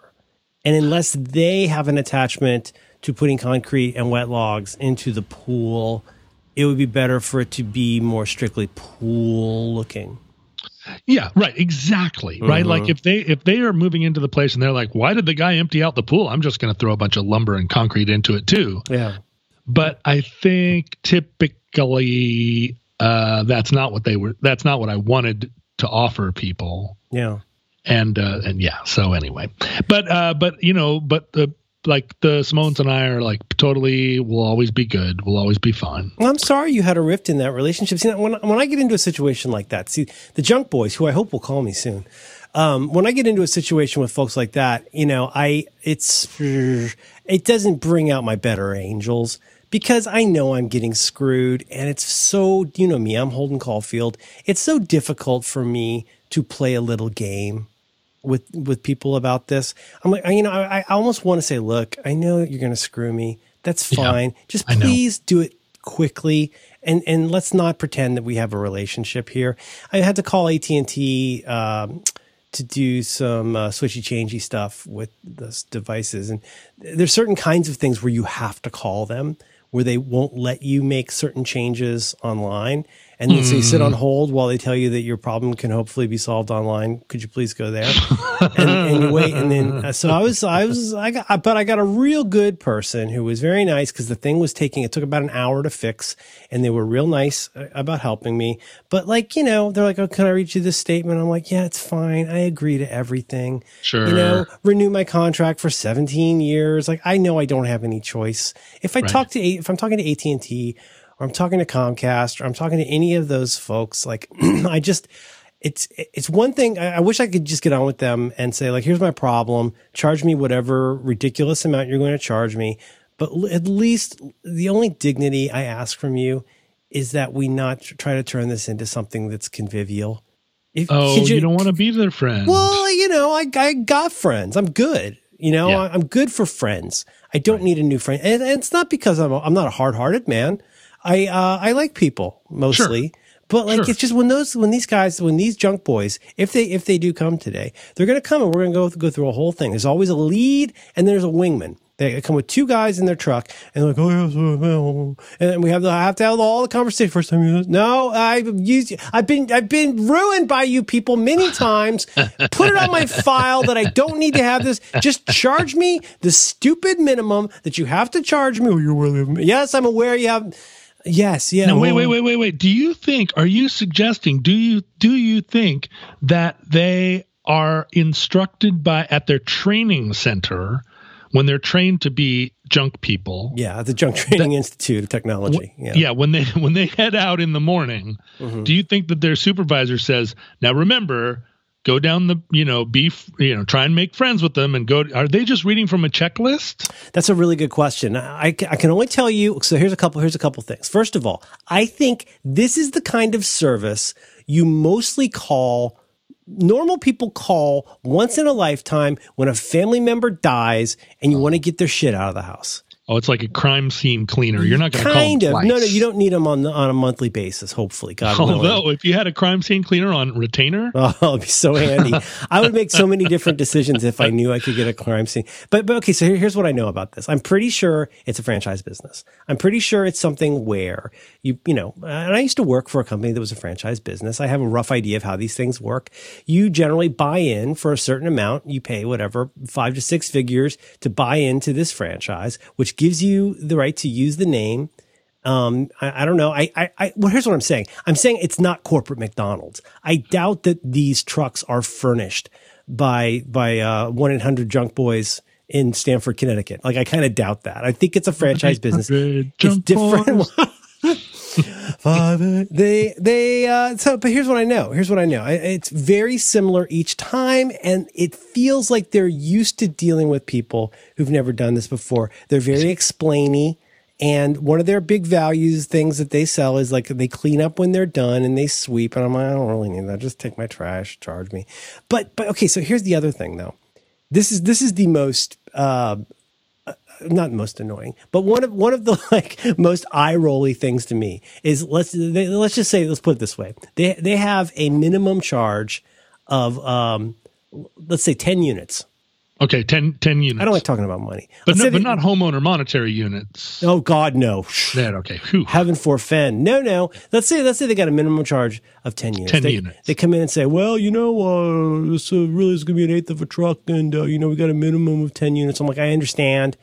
And unless they have an attachment to putting concrete and wet logs into the pool, it would be better for it to be more strictly pool looking. Yeah right exactly right like if they if they are moving into the place and they're like why did the guy empty out the pool i'm just going to throw a bunch of lumber and concrete into it too Yeah. but I think typically uh, that's not what they were. That's not what I wanted to offer people. Yeah. And uh, and yeah. So anyway, but uh, but you know, but the like the Samoans and I are like totally. We'll always be good. We'll always be fine. Well, I'm sorry you had a rift in that relationship. See, when when I get into a situation like that, see the junk boys, who I hope will call me soon. Um, when I get into a situation with folks like that, you know, I it's it doesn't bring out my better angels because I know I'm getting screwed, and it's so you know me, I'm Holden Caulfield. It's so difficult for me to play a little game with with people about this. I'm like, I- you know, I, I almost want to say, look, I know you're going to screw me. That's fine. Just please do it quickly, and and let's not pretend that we have a relationship here. I had to call AT and T. Um, to do some uh, switchy changey stuff with those devices, and there's certain kinds of things where you have to call them, where they won't let you make certain changes online, and then so you sit on hold while they tell you that your problem can hopefully be solved online. Could you please go there? and, and you wait, and then uh, so I was, I was, I got, but I got a real good person who was very nice because the thing was taking. It took about an hour to fix, and they were real nice uh, about helping me. But like you know, they're like, "Oh, can I read you this statement?" I'm like, "Yeah, it's fine. I agree to everything." Sure. You know, renew my contract for 17 years. Like I know I don't have any choice. If I talk to if I'm talking to AT and T or I'm talking to Comcast or I'm talking to any of those folks, like I just it's it's one thing. I I wish I could just get on with them and say like, here's my problem. Charge me whatever ridiculous amount you're going to charge me. But l- at least the only dignity I ask from you is that we not tr- try to turn this into something that's convivial. If, Oh, could you, don't want to be their friend. well, you know, I, I got friends. I'm good. You know, Yeah. I- I'm good for friends. I don't need a new friend. And, and it's not because I'm, a, I'm not a hard hearted man. I, uh, I like people mostly. But like, Sure. it's just when those, when these guys, when these junk boys, if they, if they do come today, they're going to come and we're going to go, go through a whole thing. There's always a lead and there's a wingman. They come with two guys in their truck and they're like, oh, and we have to I have to have all the conversation first time. you No, I've used, I've been, I've been ruined by you people many times. Put it on my file that I don't need to have this. Just charge me the stupid minimum that you have to charge me. You're aware of me. Yes, I'm aware you have. Yes, yeah. No, wait, well, wait, wait, wait, wait. Do you think? Are you suggesting? Do you do you think that they are instructed by at their training center when they're trained to be junk people? Yeah, at the Junk Training Institute of Technology. Yeah. Yeah, when they when they head out in the morning, Mm-hmm. do you think that their supervisor says, "Now remember, go down the, you know, be, you know, try and make friends with them and go are they just reading from a checklist?" That's a really good question. I, I can only tell you. So here's a couple. Here's a couple things. First of all, I think this is the kind of service you mostly call. Normal people call once in a lifetime when a family member dies and you want to get their shit out of the house. Oh, it's like a crime scene cleaner. You're not going to call Kind them of. twice. No, no, you don't need them on the, on a monthly basis. Hopefully, God oh, willing. Although, if you had a crime scene cleaner on retainer, Oh, it'd be so handy. I would make so many different decisions if I knew I could get a crime scene. But, but okay, so here- here's what I know about this. I'm pretty sure it's a franchise business. I'm pretty sure it's something where you, you know, and I used to work for a company that was a franchise business. I have a rough idea of how these things work. You generally buy in for a certain amount. You pay whatever, five to six figures to buy into this franchise, which gives you the right to use the name. Um, I, I don't know. I, I, I, well, here's what I'm saying. I'm saying it's not corporate McDonald's. I doubt that these trucks are furnished by, by, uh, 1-800 junk boys in Stamford, Connecticut. Like, I kind of doubt that. I think it's a franchise business. 100 It's different. Uh, they they uh so but here's what I know. Here's what I know. It's very similar each time and it feels like they're used to dealing with people who've never done this before. They're very explainy and one of their big values things that they sell is like they clean up when they're done and they sweep and I'm like I don't really need that. Just take my trash, charge me. But but okay, so here's the other thing though. This is this is the most uh not most annoying, but one of one of the like most eye rolly things to me is let's they, let's just say let's put it this way they they have a minimum charge of um let's say ten units. okay, 10, 10 units. I don't like talking about money, but, no, but they- not homeowner monetary units. Oh God, no! That okay. Whew. Heaven forfend. No, no. Let's say let's say they got a minimum charge of ten units. 10 they, units. They come in and say, well, you know, uh, this uh, really is going to be an eighth of a truck, and uh, you know, we got a minimum of ten units. I'm like, I understand.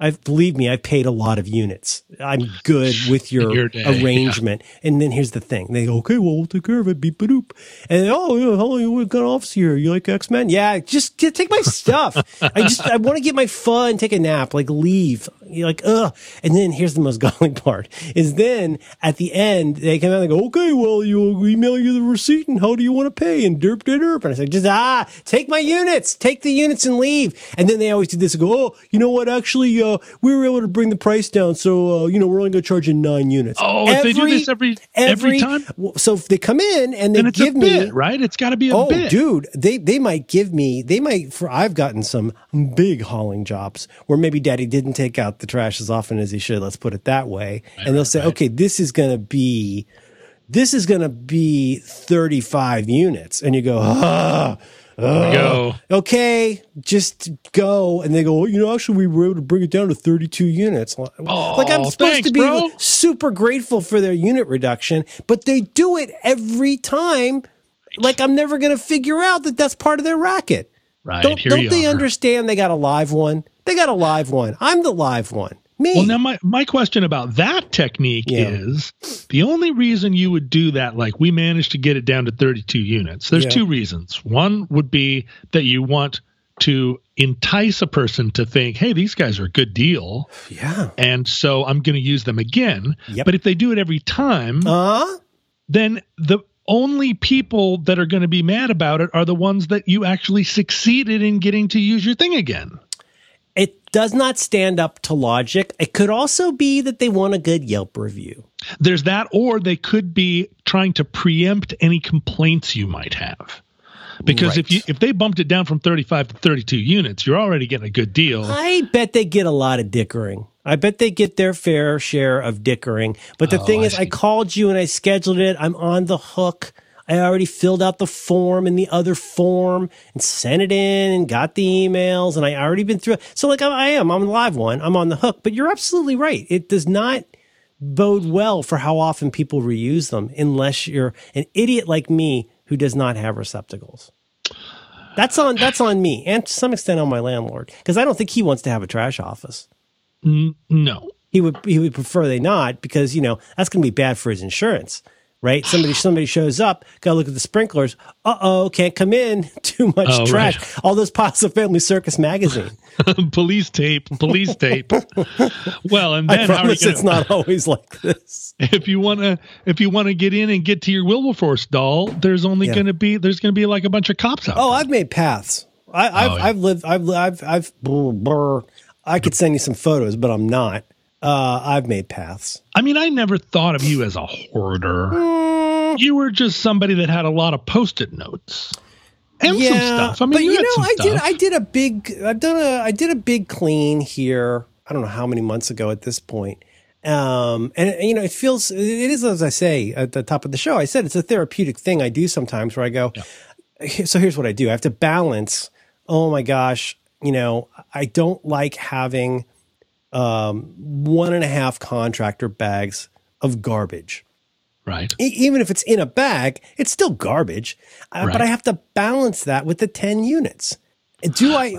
I believe me, I've paid a lot of units. I'm good with your, your day, arrangement. And then here's the thing: they go, okay, well, we'll take care of it. Beep doop. And oh, yeah, how long you got office here? You like X Men? Yeah, just get, take my stuff. I just I want to get my fun, take a nap, like leave. You're like, ugh. And then here's the most galling part: is then at the end they come out and go, okay, well, you email you the receipt and how do you want to pay? And derp derp derp. And I say, just ah, take my units, take the units and leave. And then they always do this and go, oh, you know what? Actually, uh, we were able to bring the price down, so uh, you know we're only going to charge you nine units. Oh, if they do this every- every time? So if they come in and they and give a me bit, right? It's got to be a Oh, bit. dude, they they might give me they might for I've gotten some big hauling jobs where maybe daddy didn't take out the trash as often as he should, let's put it that way. and they'll say, "Okay, this is going to be this is going to be 35 units." And you go, "Ah, go. okay, just go. And they go, you know, actually, we were able to bring it down to 32 units. like, I'm supposed thanks, to be bro. super grateful for their unit reduction, but they do it every time. Like, I'm never going to figure out that that's part of their racket. Right. Don't, don't they are. understand they got a live one? They got a live one. I'm the live one. Me. Well, now my, my question about that technique Yeah. is the only reason you would do that, like we managed to get it down to 32 units. There's Yeah. two reasons. One would be that you want to entice a person to think, hey, these guys are a good deal. yeah. And so I'm going to use them again. Yep. But if they do it every time, Uh, then the only people that are going to be mad about it are the ones that you actually succeeded in getting to use your thing again. It does not stand up to logic. It could also be that they want a good Yelp review. There's that, or they could be trying to preempt any complaints you might have. Because if you if they bumped it down from 35 to 32 units, you're already getting a good deal. I bet they get a lot of dickering. I bet they get their fair share of dickering. But the Oh, thing I is, I called you and I scheduled it. I'm on the hook. I already filled out the form and the other form and sent it in and got the emails and I already been through it. So like I I am, I'm the live one. I'm on the hook. But you're absolutely right. It does not bode well for how often people reuse them unless you're an idiot like me who does not have receptacles. That's on that's on me and to some extent on my landlord because I don't think he wants to have a trash office. no. He would he would prefer they not because you know that's going to be bad for his insurance, right? Somebody somebody shows up, got to look at the sprinklers. Uh oh, can't come in. Too much Oh, trash. right. All those piles of Family Circus magazine. police tape, police tape. well, and I then how are you promise gonna, it's not always like this. if you want to if you want to get in and get to your Wilberforce doll, there's only Yeah. going to be there's to be like a bunch of cops out. Oh, I've made paths. I, I've Oh, yeah. I've lived I've I've I've brr, brr. I could send you some photos, but I'm not. Uh, I've made paths. I mean, I never thought of you as a hoarder. Mm. You were just somebody that had a lot of post-it notes and some stuff. I mean, but you, you know, I did. I did a big. I've done a. I did a big clean here I don't know how many months ago at this point. Um, and you know, it feels, it is, as I say at the top of the show, I said it's a therapeutic thing I do sometimes where I go, yeah. so here's what I do. I have to balance. Oh my gosh. You know, I don't like having, um, one and a half contractor bags of garbage. Right. E- even if it's in a bag, it's still garbage. Uh, right. But I have to balance that with the 10 units. Do I,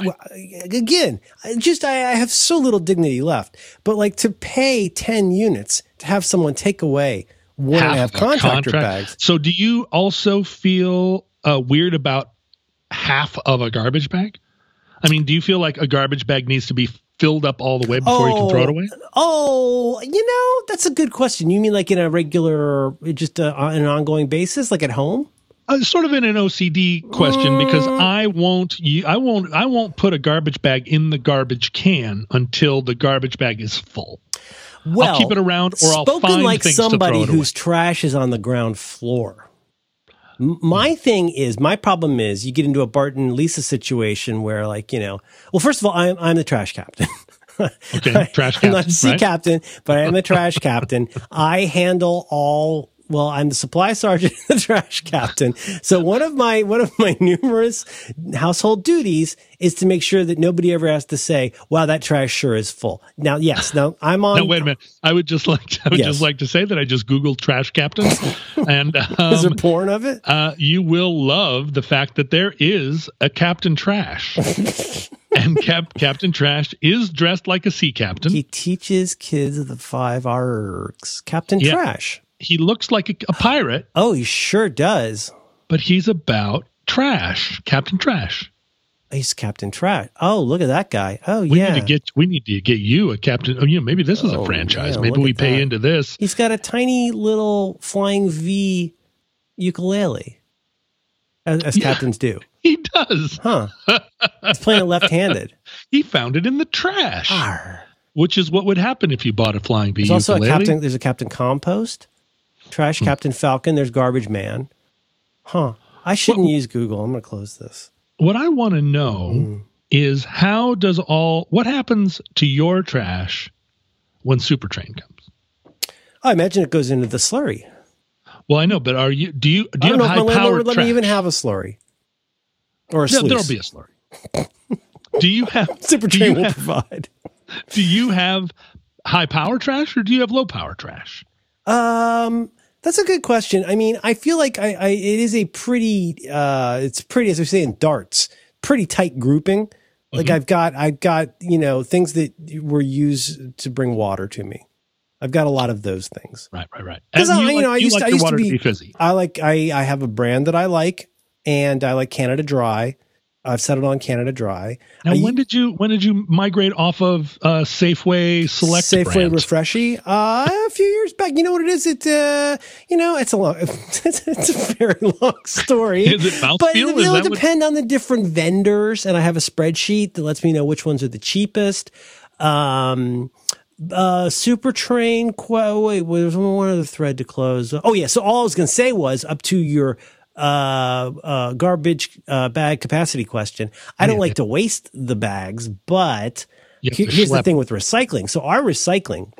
again, just, I, I have so little dignity left, but like to pay 10 units to have someone take away one half and a half contractor contract. bags. So do you also feel uh, weird about half of a garbage bag? I mean, do you feel like a garbage bag needs to be filled up all the way before oh, you can throw it away? Oh, you know, that's a good question. You mean like in a regular, just uh, on an ongoing basis, like at home? Uh, sort of in an OCD question because mm. I won't I won't I won't put a garbage bag in the garbage can until the garbage bag is full. Well, I'll keep it around, or I'll find like things somebody to throw whose trash is on the ground floor. My thing is, my problem is, you get into a Bart and Lisa situation where, like, you know, well, first of all, I'm I'm the trash captain. okay, trash captain. I'm not a sea right? captain, but I am the trash captain. I handle all well, I'm the supply sergeant and the trash captain. So one of my one of my numerous household duties is to make sure that nobody ever has to say, "Wow, that trash sure is full." Now, yes, now I'm on. Now wait a minute. I would just like to, I would yes. just like to say that I just googled trash captain, and um, is there um, porn of it? Uh, you will love the fact that there is a Captain Trash. and Cap- Captain Trash is dressed like a sea captain. He teaches kids the five R's. Captain yeah. Trash he looks like a, a pirate. Oh, he sure does. But he's about trash, Captain Trash. He's Captain Trash. Oh, look at that guy. Oh, we yeah. Need to get, we need to get you a Captain. Oh, you know, maybe this is oh, a franchise. Yeah, maybe we pay that. into this. He's got a tiny little flying V ukulele, as, as yeah, captains do. He does. Huh. He's playing it left handed. he found it in the trash. Arr. Which is what would happen if you bought a flying V there's ukulele. Also a captain, there's a Captain Compost. Trash hmm. Captain Falcon. There's Garbage Man. Huh. I shouldn't well, use Google. I'm going to close this. What I want to know mm. is how does all what happens to your trash when Supertrain comes? I imagine it goes into the slurry. Well, I know, but are you? Do you? Do you have high powered Let me even have a slurry or a no, There'll be a slurry. do you have Super Train will have, provide? Do you have high power trash or do you have low power trash? Um, that's a good question. I mean, I feel like I, I it is a pretty, uh, it's pretty, as we say in darts, pretty tight grouping. Like mm-hmm. I've got, I've got, you know, things that were used to bring water to me. I've got a lot of those things. Right, right, right. Because I, you, like, know, I used, like to, I used to be, be, fizzy. I like, I, I have a brand that I like, and I like Canada Dry. I've settled on Canada Dry. Now, I, when did you when did you migrate off of uh, Safeway Select? Safeway brand? Refreshy. Uh, a few years back. You know what it is? It uh, you know it's a long, it's, it's a very long story. is it mouthfeel? But it will depend what... on the different vendors, and I have a spreadsheet that lets me know which ones are the cheapest. Um, uh, Super Train. Qu- wait, there's one other thread to close. Oh yeah. So all I was going to say was up to your uh, uh, garbage uh, bag capacity question. I don't like to waste the bags, but here's the thing with recycling. So our recycling.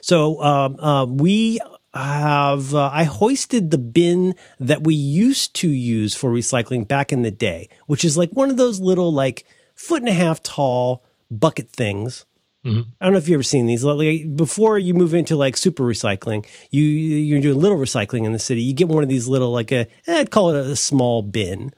So um, uh, we have uh, I hoisted the bin that we used to use for recycling back in the day, which is like one of those little like foot and a half tall bucket things Mm-hmm. I don't know if you've ever seen these. Like, before you move into like super recycling, you you're doing little recycling in the city. You get one of these little like a eh, I'd call it a small bin,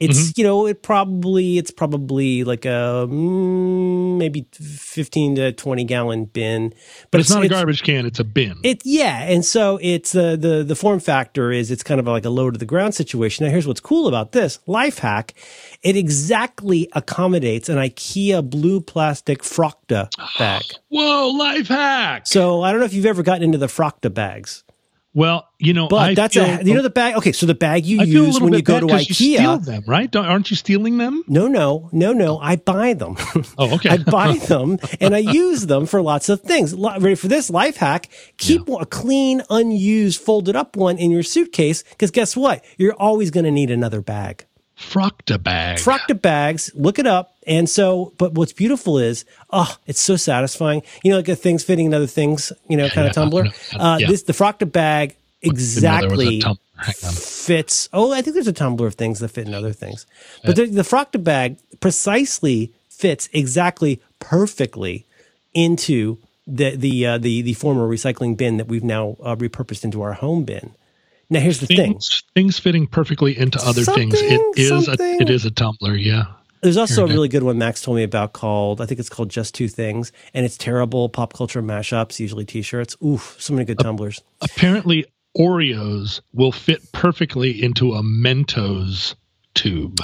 it's mm-hmm. you know it probably it's probably like a mm, maybe fifteen to twenty gallon bin, but, but it's, it's, not a garbage can; it's a bin. It yeah, and so it's the the the form factor is it's kind of like a low to the ground situation. Now here's what's cool about this life hack: it exactly accommodates an IKEA blue plastic Frakta bag. Whoa, life hack! So I don't know if you've ever gotten into the Frakta bags. Well, you know, but I that's a you know the bag. Okay, so the bag you use when you go to IKEA, you steal them, right? Don't, aren't you stealing them? No, no, no, no. Oh. I buy them. Oh, okay. I buy them and I use them for lots of things. Ready for this life hack? Keep yeah. a clean, unused, folded up one in your suitcase because guess what? You're always going to need another bag. Frakta bag. Frakta bags. Look it up. And so, but what's beautiful is, oh, it's so satisfying. You know, like a things fitting in other things. You know, kind yeah, of tumbler. uh, yeah. This the Frakta bag exactly fits. Oh, I think there's a tumbler of things that fit in other things, but the, the Frakta bag precisely fits exactly perfectly into the the uh, the the former recycling bin that we've now uh, repurposed into our home bin. Now, here's the thing. things, things fitting perfectly into other things. It Something, a it is a tumbler. Yeah. There's also a really good one Max told me about called I think it's called Just Two Things, and it's terrible pop culture mashups, usually T-shirts. Oof, so many good tumblers. Apparently, Oreos will fit perfectly into a Mentos tube.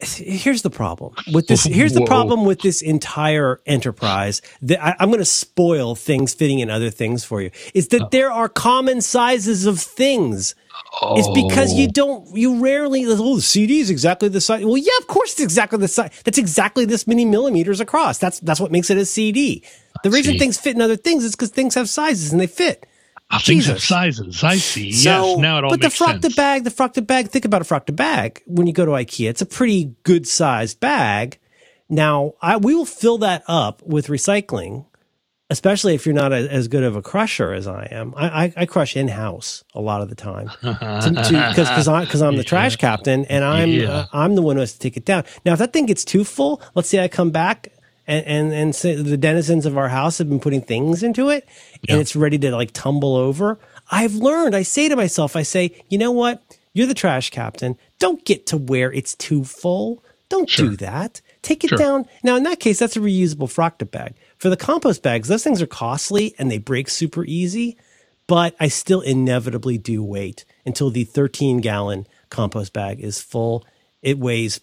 Here's the problem with this here's the problem with this entire enterprise that I, i'm going to spoil things fitting in other things for you is that oh. there are common sizes of things. It's because you oh. don't you rarely oh the cd is exactly the size well yeah of course it's exactly the size that's exactly this many millimeters across. That's that's what makes it a cd the reason things fit in other things is because things have sizes and they fit Things Jesus. sizes. I see. so, yes. Now it all but the frakta sense. bag, the frakta bag, think about a frakta bag. When you go to IKEA, it's a pretty good sized bag. Now, I, we will fill that up with recycling, especially if you're not a, as good of a crusher as I am. I, I, I crush in house a lot of the time because because I, cause I'm the trash captain and I'm Yeah. uh, I'm the one who has to take it down. Now, if that thing gets too full, let's say I come back. And, and and say the denizens of our house have been putting things into it, and it's ready to like tumble over. I've learned. I say to myself, I say, you know what? You're the trash captain. Don't get to where it's too full. Don't do that. Take it Sure. down. Now, in that case, that's a reusable frakta bag. For the compost bags, those things are costly and they break super easy. But I still inevitably do wait until the 13 gallon compost bag is full. It weighs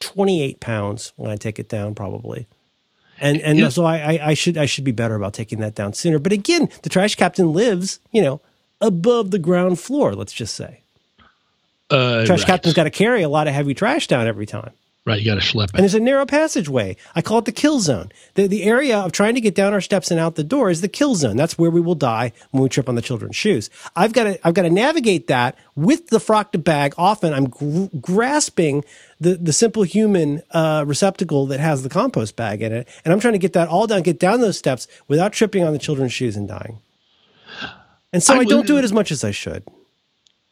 28 pounds when I take it down, probably. And and Yeah. so I, I I should I should be better about taking that down sooner. But again, the trash captain lives, you know, above the ground floor. Let's just say Uh, trash right. captain's got to carry a lot of heavy trash down every time. Right. You got to schlep And it. there's a narrow passageway. I call it the kill zone. The, the area of trying to get down our steps and out the door is the kill zone. That's where we will die when we trip on the children's shoes. I've got to, I've got to navigate that with the frakta bag. Often I'm gr- grasping the, the simplehuman uh, receptacle that has the compost bag in it. And I'm trying to get that all down, get down those steps without tripping on the children's shoes and dying. And so I, I don't do it as much as I should.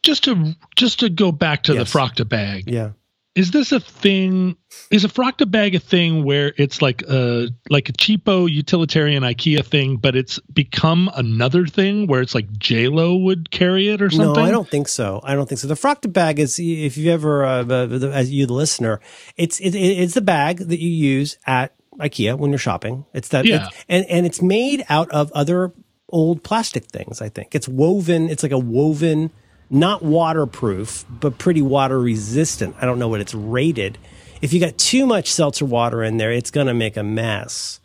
Just to just to go back to Yes. the Frakta bag. Yeah. Is this a thing? Is a Frakta bag a thing where it's like a like a cheapo utilitarian IKEA thing, but it's become another thing where it's like J Lo would carry it or something? No, I don't think so. I don't think so. The Frakta bag is, if you've ever, uh, the- as you, the listener, it's it, it's the bag that you use at IKEA when you're shopping. It's that, Yeah. it's- and and it's made out of other old plastic things. I think it's woven. It's like a woven, not waterproof, but pretty water resistant. I don't know what it's rated. If you got too much seltzer water in there, it's gonna make a mess.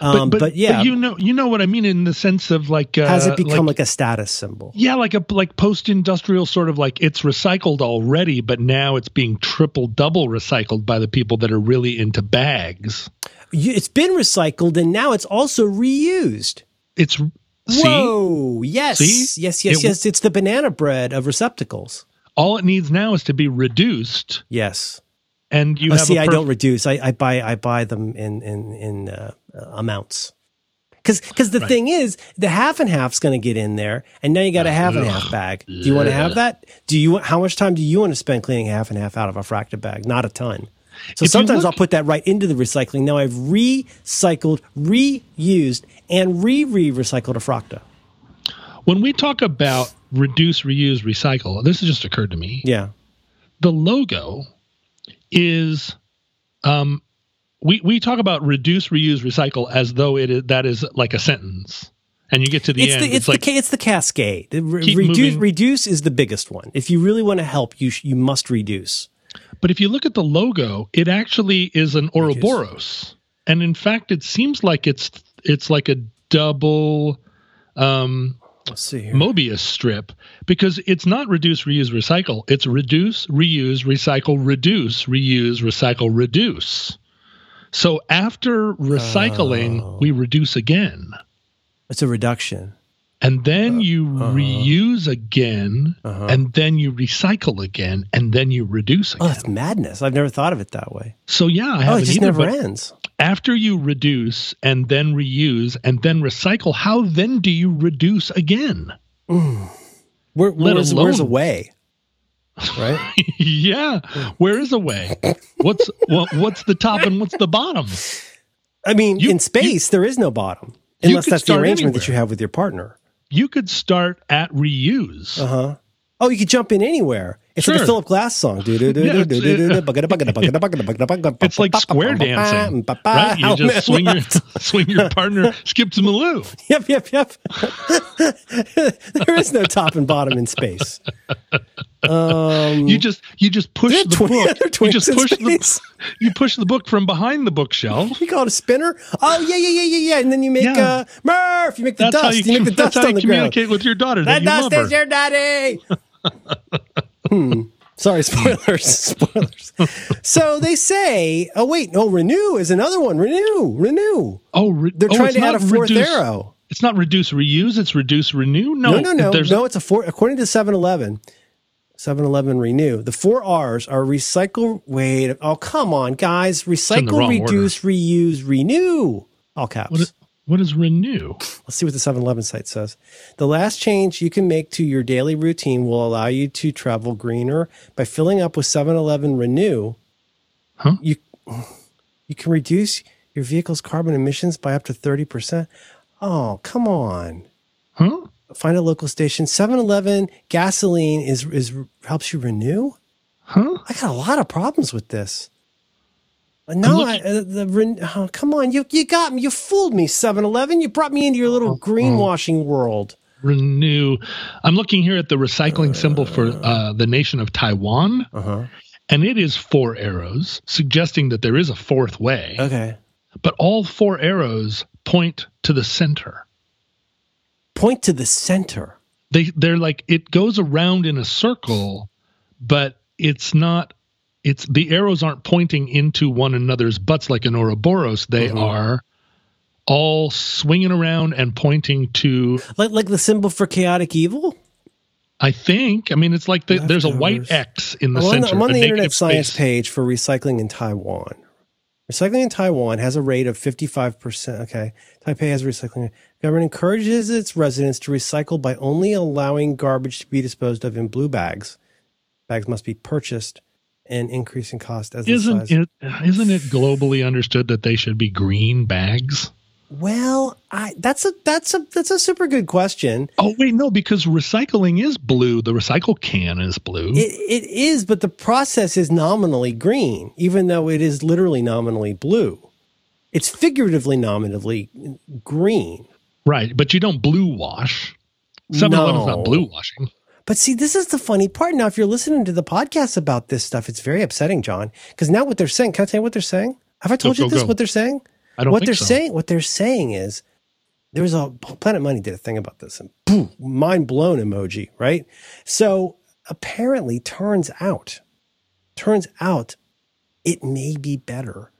Um, but, yeah, you know, you know what I mean in the sense of like, uh, has it become like, like a status symbol? yeah, like a like post-industrial sort of like it's recycled already, but now it's being triple double recycled by the people that are really into bags. It's been recycled and now it's also reused. It's see Whoa! Yes, See? yes, yes, It- yes. It's the banana bread of receptacles. all it needs now is to be reduced, Yes. and you Oh, have see, I perf- don't reduce. I, I buy I buy them in in in uh, amounts. Because because the thing is, the half and half's going to get in there, and now you got a half and half bag. Do you want to have that? Do you? How much time do you want to spend cleaning half and half out of a frakta bag? Not a ton. So you sometimes look- I'll put that right into the recycling. Now I've recycled, reused, and re re recycled a frakta. when we talk about reduce, reuse, recycle, this has just occurred to me. Yeah. The logo is, um, we we talk about reduce, reuse, recycle as though it is that is like a sentence, and you get to the it's end. the it's, it's like the it's the cascade. Re- reduce moving. reduce is the biggest one. If you really want to help, you sh- you must reduce. But if you look at the logo, it actually is an Ouroboros, and in fact, it seems like it's it's like a double um, Let's see here. Mobius strip because it's not reduce, reuse, recycle. It's reduce, reuse, recycle, reduce, reuse, recycle, reduce. So after recycling, Oh. we reduce again. It's a reduction. and then you reuse again, Uh-huh. and then you recycle again, and then you reduce Oh, again. that's madness. I've never thought of it that way. so yeah, I Oh, it just either, never but ends. After you reduce and then reuse and then recycle, how then do you reduce again? Where, Let where's, where's alone- away? Right? yeah, where is a way? What's what, what's the top and what's the bottom? I mean, You- in space, there is no bottom. Unless that's the arrangement that you have with your partner. You could start at reuse. Uh huh. Oh, you could jump in anywhere. It's like a Sure. Philip Glass song. It's- like square dancing, right? You just swing your swing your partner, skip to Maloo. Yep, yep, yep. there is no top and bottom in space. Um, You just you just push the twin- book. You just push the you push the book from behind the bookshelf. you call it a spinner? Oh yeah, yeah, yeah, yeah, yeah. And then you make Yeah. uh, Murph. You make the That's dust. you, you, make the dust on the ground. communicate with your daughter that, That you dust is your daddy. Hmm. Sorry, spoilers. spoilers. So they say, oh wait, no, renew is another one. Renew, renew. oh, re- They're oh, trying to add a fourth reduce- arrow. It's not reduce reuse. It's reduce renew. No, No, no, no, no. It's a four. According to 7-Eleven, 7-Eleven renew. The four R's are recycle. Wait, oh come on, guys! Recycle, reduce, reuse, renew. All caps. what what is renew? Let's see what the 7-Eleven site says. The last change you can make to your daily routine will allow you to travel greener by filling up with 7-Eleven Renew. Huh? You you can reduce your vehicle's carbon emissions by up to 30%. Oh, come on. Huh? Find a local station. 7-Eleven gasoline is is helps you renew? Huh? I got a lot of problems with this. Uh, No, I, uh, the oh, come on, you you got me, you fooled me, 7-Eleven. You brought me into your little greenwashing world. Renew. I'm looking here at the recycling symbol for uh, the nation of Taiwan, Uh-huh. and it is four arrows, suggesting that there is a fourth way. Okay. But all four arrows point to the center. Point to the center. They they're like it goes around in a circle, but it's not. It's the arrows aren't pointing into one another's butts like an Ouroboros. They Mhm. are all swinging around and pointing to. Like like the symbol for chaotic evil? I think. I mean, it's like the, there's a white X in the I'm on center. the, I'm on the Internet Science space. page for recycling in Taiwan. Recycling in Taiwan has a rate of 55%. Okay. Taipei has recycling. Government encourages its residents to recycle by only allowing garbage to be disposed of in blue bags. Bags must be purchased and increase in cost as Isn't it? Isn't it globally understood that they should be green bags? Well, I that's a that's a that's a super good question. Oh wait, no, because recycling is blue. The recycle can is blue. It, it is, but the process is nominally green, even though it is literally nominally blue. It's figuratively nominally green. right, but you don't blue wash. 7-Eleven's No. not blue washing. But see, this is the funny part. Now, if you're listening to the podcast about this stuff, it's very upsetting, John. Because now what they're saying, can I tell you what they're saying? Have I told Go, you go, this? go. What they're saying? I don't what they're so. saying what they're saying is there was a planet money did a thing about this and boom, mind blown emoji right so apparently turns out turns out it may be better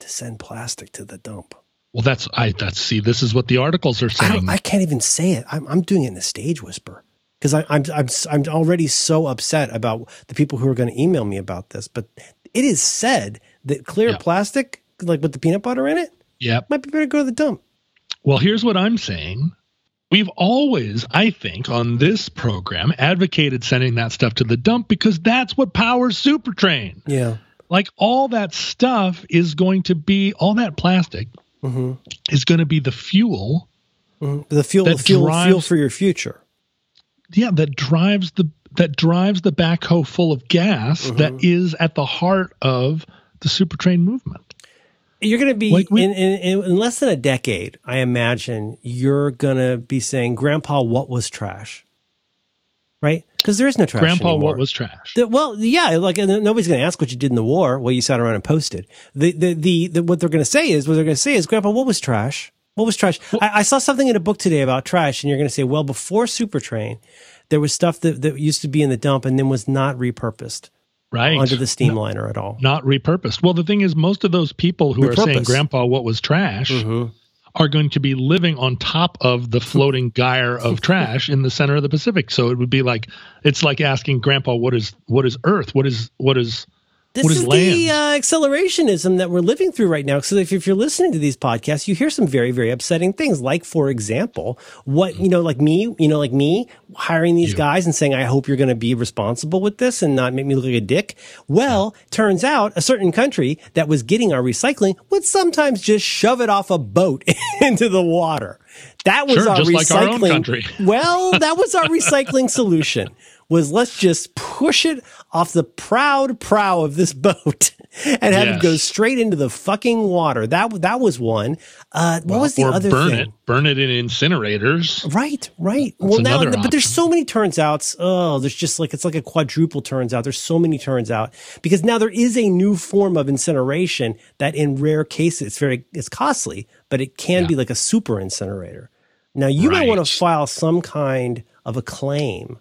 to send plastic to the dump Well, that's I. That's see. This is what the articles are saying. don't, I can't even say it I'm, I'm doing it in a stage whisper because I'm, I'm I'm already so upset about the people who are going to email me about this but it is said that clear Yeah. plastic like with the peanut butter in it yep. might be better to go to the dump Well, here's what I'm saying. We've always, I think, on this program advocated sending that stuff to the dump because that's what powers Supertrain. yeah Like all that stuff is going to be all that plastic hmm is going to be the fuel Mhm. The fuel, the fuel, drives- fuel for your future. Yeah that drives the that drives the backhoe full of gas Mm-hmm. that is at the heart of the supertrain movement You're going to be Like we- in, in, in less than a decade. I imagine you're going to be saying, "Grandpa, what was trash?" Right? Because there is no trash. grandpa anymore. what was trash The- well, yeah, like nobody's going to ask what you did in the war. Well, you sat around and posted. The the the, the what they're going to say is what they're going to say is, Grandpa, what was trash? What was trash? I, I saw something in a book today about trash, and you're going to say, well, before Supertrain, there was stuff that, that used to be in the dump and then was not repurposed right onto the steamliner at all. not repurposed well the thing is most of those people who are saying grandpa what was trash Mm-hmm. are going to be living on top of the floating gyre of trash in the center of the Pacific. So it would be like it's like asking Grandpa, "What is what is Earth? What is what is This is, is the uh, accelerationism that we're living through right now. So if, if you're listening to these podcasts, you hear some very, very upsetting things. Like, for example, what, you know, like me, you know, like me hiring these You. guys and saying, I hope you're going to be responsible with this and not make me look like a dick. Well, turns out a certain country that was getting our recycling would sometimes just shove it off a boat into the water. That was Sure, our recycling. like our well, that was our recycling solution was let's just push it off the proud prow of this boat and have it go straight into the fucking water. That that was one. Uh, what was the other burn thing? it, burn it in incinerators. Right, right. well, now, another but there's so many turns outs. Oh, there's just like it's like a quadruple turns out. There's so many turns out because now there is a new form of incineration that, in rare cases, it's very it's costly, but it can be like a super incinerator. Now you might want to file some kind of a claim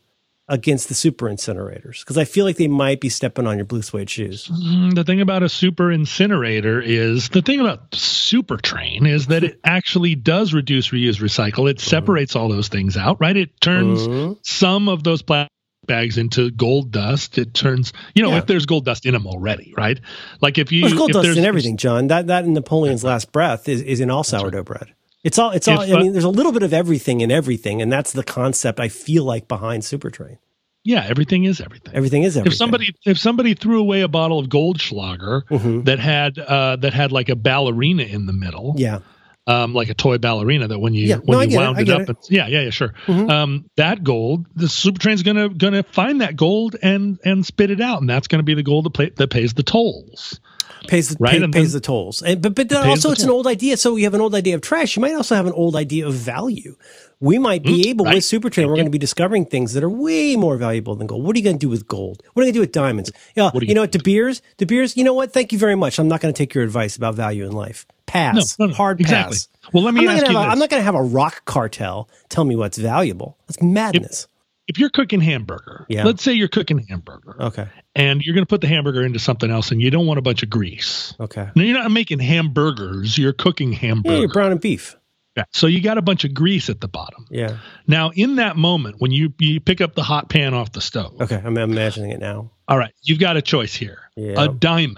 against the super incinerators because I feel like they might be stepping on your blue suede shoes. Mm, The thing about a super incinerator is the thing about super train is that it actually does reduce, reuse, recycle. It separates all those things out, right? It turns Mhm. some of those plastic bags into gold dust. It turns, you know, Yeah. if there's gold dust in them already, right? Like if you, There's gold if dust there's in everything, John. That that in Napoleon's last breath is, is in all sourdough bread. It's all. It's all. I mean, there's a little bit of everything in everything, and that's the concept I feel like behind Supertrain. Yeah, everything is everything. Everything is everything. If somebody if somebody threw away a bottle of Goldschlager Mhm. that had uh, that had like a ballerina in the middle, yeah, um, like a toy ballerina that when you Yeah, when no, you get it, wound it, up, it. it's, yeah, yeah, yeah, sure. Mhm. Um, that gold, the super train's gonna gonna find that gold and and spit it out, and that's gonna be the gold that, pay, that pays the tolls. Pays the Right, pay, pays the tolls. And, but but then also it's an old idea. So you have an old idea of trash. You might also have an old idea of value. We might be able Mm, right. with Supertrain. We're going to be discovering things that are way more valuable than gold. What are you going to do with gold? What are you going to do with diamonds? Yeah, you you know what? De Beers, De Beers. You know what? Thank you very much. I'm not going to take your advice about value in life. Pass. No, no, no, Hard exactly. pass. Well, let me I'm ask you a-. I'm not going to have a rock cartel tell me what's valuable. That's madness. If you're cooking hamburger, Yeah. let's say you're cooking hamburger, okay. and you're gonna put the hamburger into something else, and you don't want a bunch of grease. Okay. Now you're not making hamburgers; you're cooking hamburger. Yeah, you're brown and beef. Yeah. So you got a bunch of grease at the bottom. Yeah. Now, in that moment, when you you pick up the hot pan off the stove, Okay. I'm imagining it now. all right, you've got a choice here: Yeah. a diamond.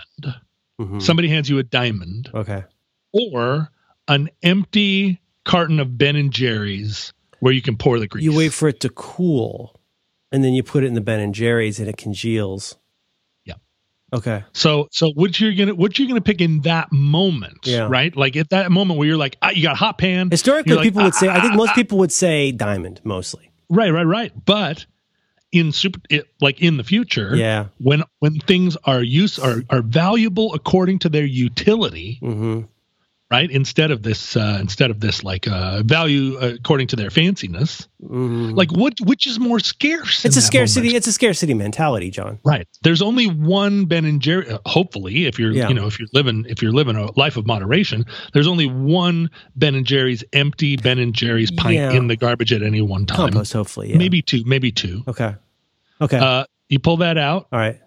Mhm. Somebody hands you a diamond, Okay. or an empty carton of Ben and Jerry's where you can pour the grease. You wait for it to cool, and then you put it in the Ben and Jerry's, and it congeals. Yeah. Okay. So, so what you're gonna what you're gonna pick in that moment, Yeah. right? Like at that moment where you're like, ah, you got hot pan. Historically, like, people would say. I think "Ah, most people would say diamond mostly. Right, right, right. But in super, it, like in the future, Yeah. when when things are use are are valuable according to their utility, hmm right? Instead of this, uh, instead of this, like uh, value according to their fanciness. hmm Like what? Which is more scarce? It's a scarcity. moment? It's a scarcity mentality, John. Right. There's only one Ben and Jerry. uh, hopefully, if you're, Yeah. you know, if you're living, if you're living a life of moderation, there's only one Ben and Jerry's empty Ben and Jerry's pint Yeah. in the garbage at any one time. Compost, hopefully. Yeah. Maybe two. Maybe two. Okay. Okay. Uh, you pull that out, All right.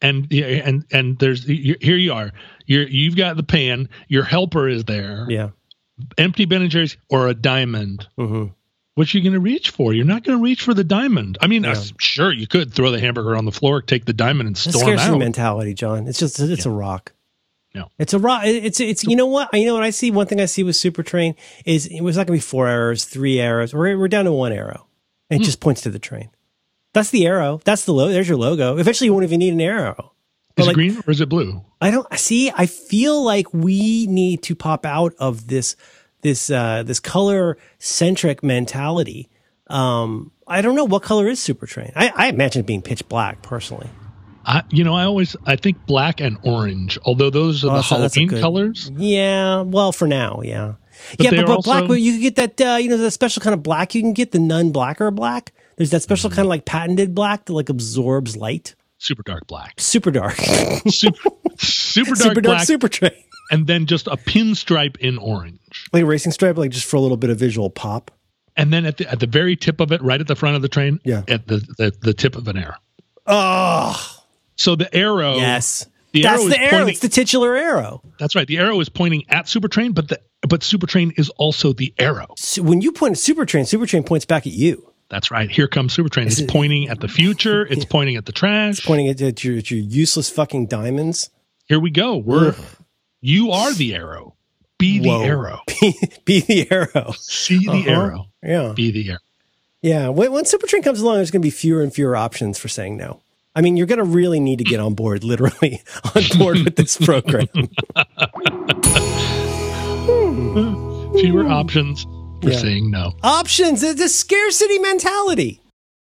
and yeah, and and there's here you are. You're you've got the pan. Your helper is there. Yeah. Empty Ben and Jerry's or a diamond. hmm What are you going to reach for? You're not going to reach for the diamond. I mean, uh, sure you could throw the hamburger on the floor, take the diamond, and storm scarcity out. mentality, John. It's just it's a rock. No. It's a rock. It's it's you know what you know what I see. One thing I see with Super Train is it was not going to be four arrows, three arrows. We're we're down to one arrow, and it just points to the train. That's the arrow. That's the logo. There's your logo. Eventually, you won't even need an arrow. But Is like- it green or is it blue? I don't see. I feel like we need to pop out of this this uh, this color centric mentality. Um, I don't know what color is Super Train. I, I imagine it being pitch black personally. I, you know, I always I think black and orange. Although those are Oh, the so Halloween good- colors. Yeah, well, for now, yeah, But yeah. But, but also- black, you can get that. Uh, you know, the special kind of black you can get, the none blacker black. There's that special kind of like patented black that like absorbs light. Super dark black. Super dark, Super, super dark super dark, black, super train. and then just a pinstripe in orange. Like a racing stripe, like just for a little bit of visual pop. And then at the at the very tip of it, right at the front of the train, Yeah. at the the, the tip of an arrow. Oh, So the arrow yes. The That's arrow the arrow. pointing- It's the titular arrow. That's right. The arrow is pointing at Supertrain, but the but Supertrain is also the arrow. So when you point at Supertrain, Supertrain points back at you, That's right. Here comes Supertrain. It's pointing at the future. It's pointing at the trash. It's pointing at, at, your, at your useless fucking diamonds. Here we go. We're you are the arrow. Be the Whoa. arrow. Be the arrow. See the Uh-huh. arrow. Yeah. Be the arrow. Yeah. When, when Supertrain comes along, there's going to be fewer and fewer options for saying no. I mean, you're going to really need to get on board, literally on board with this program. Fewer options for Yeah. saying no. options. It's a scarcity mentality.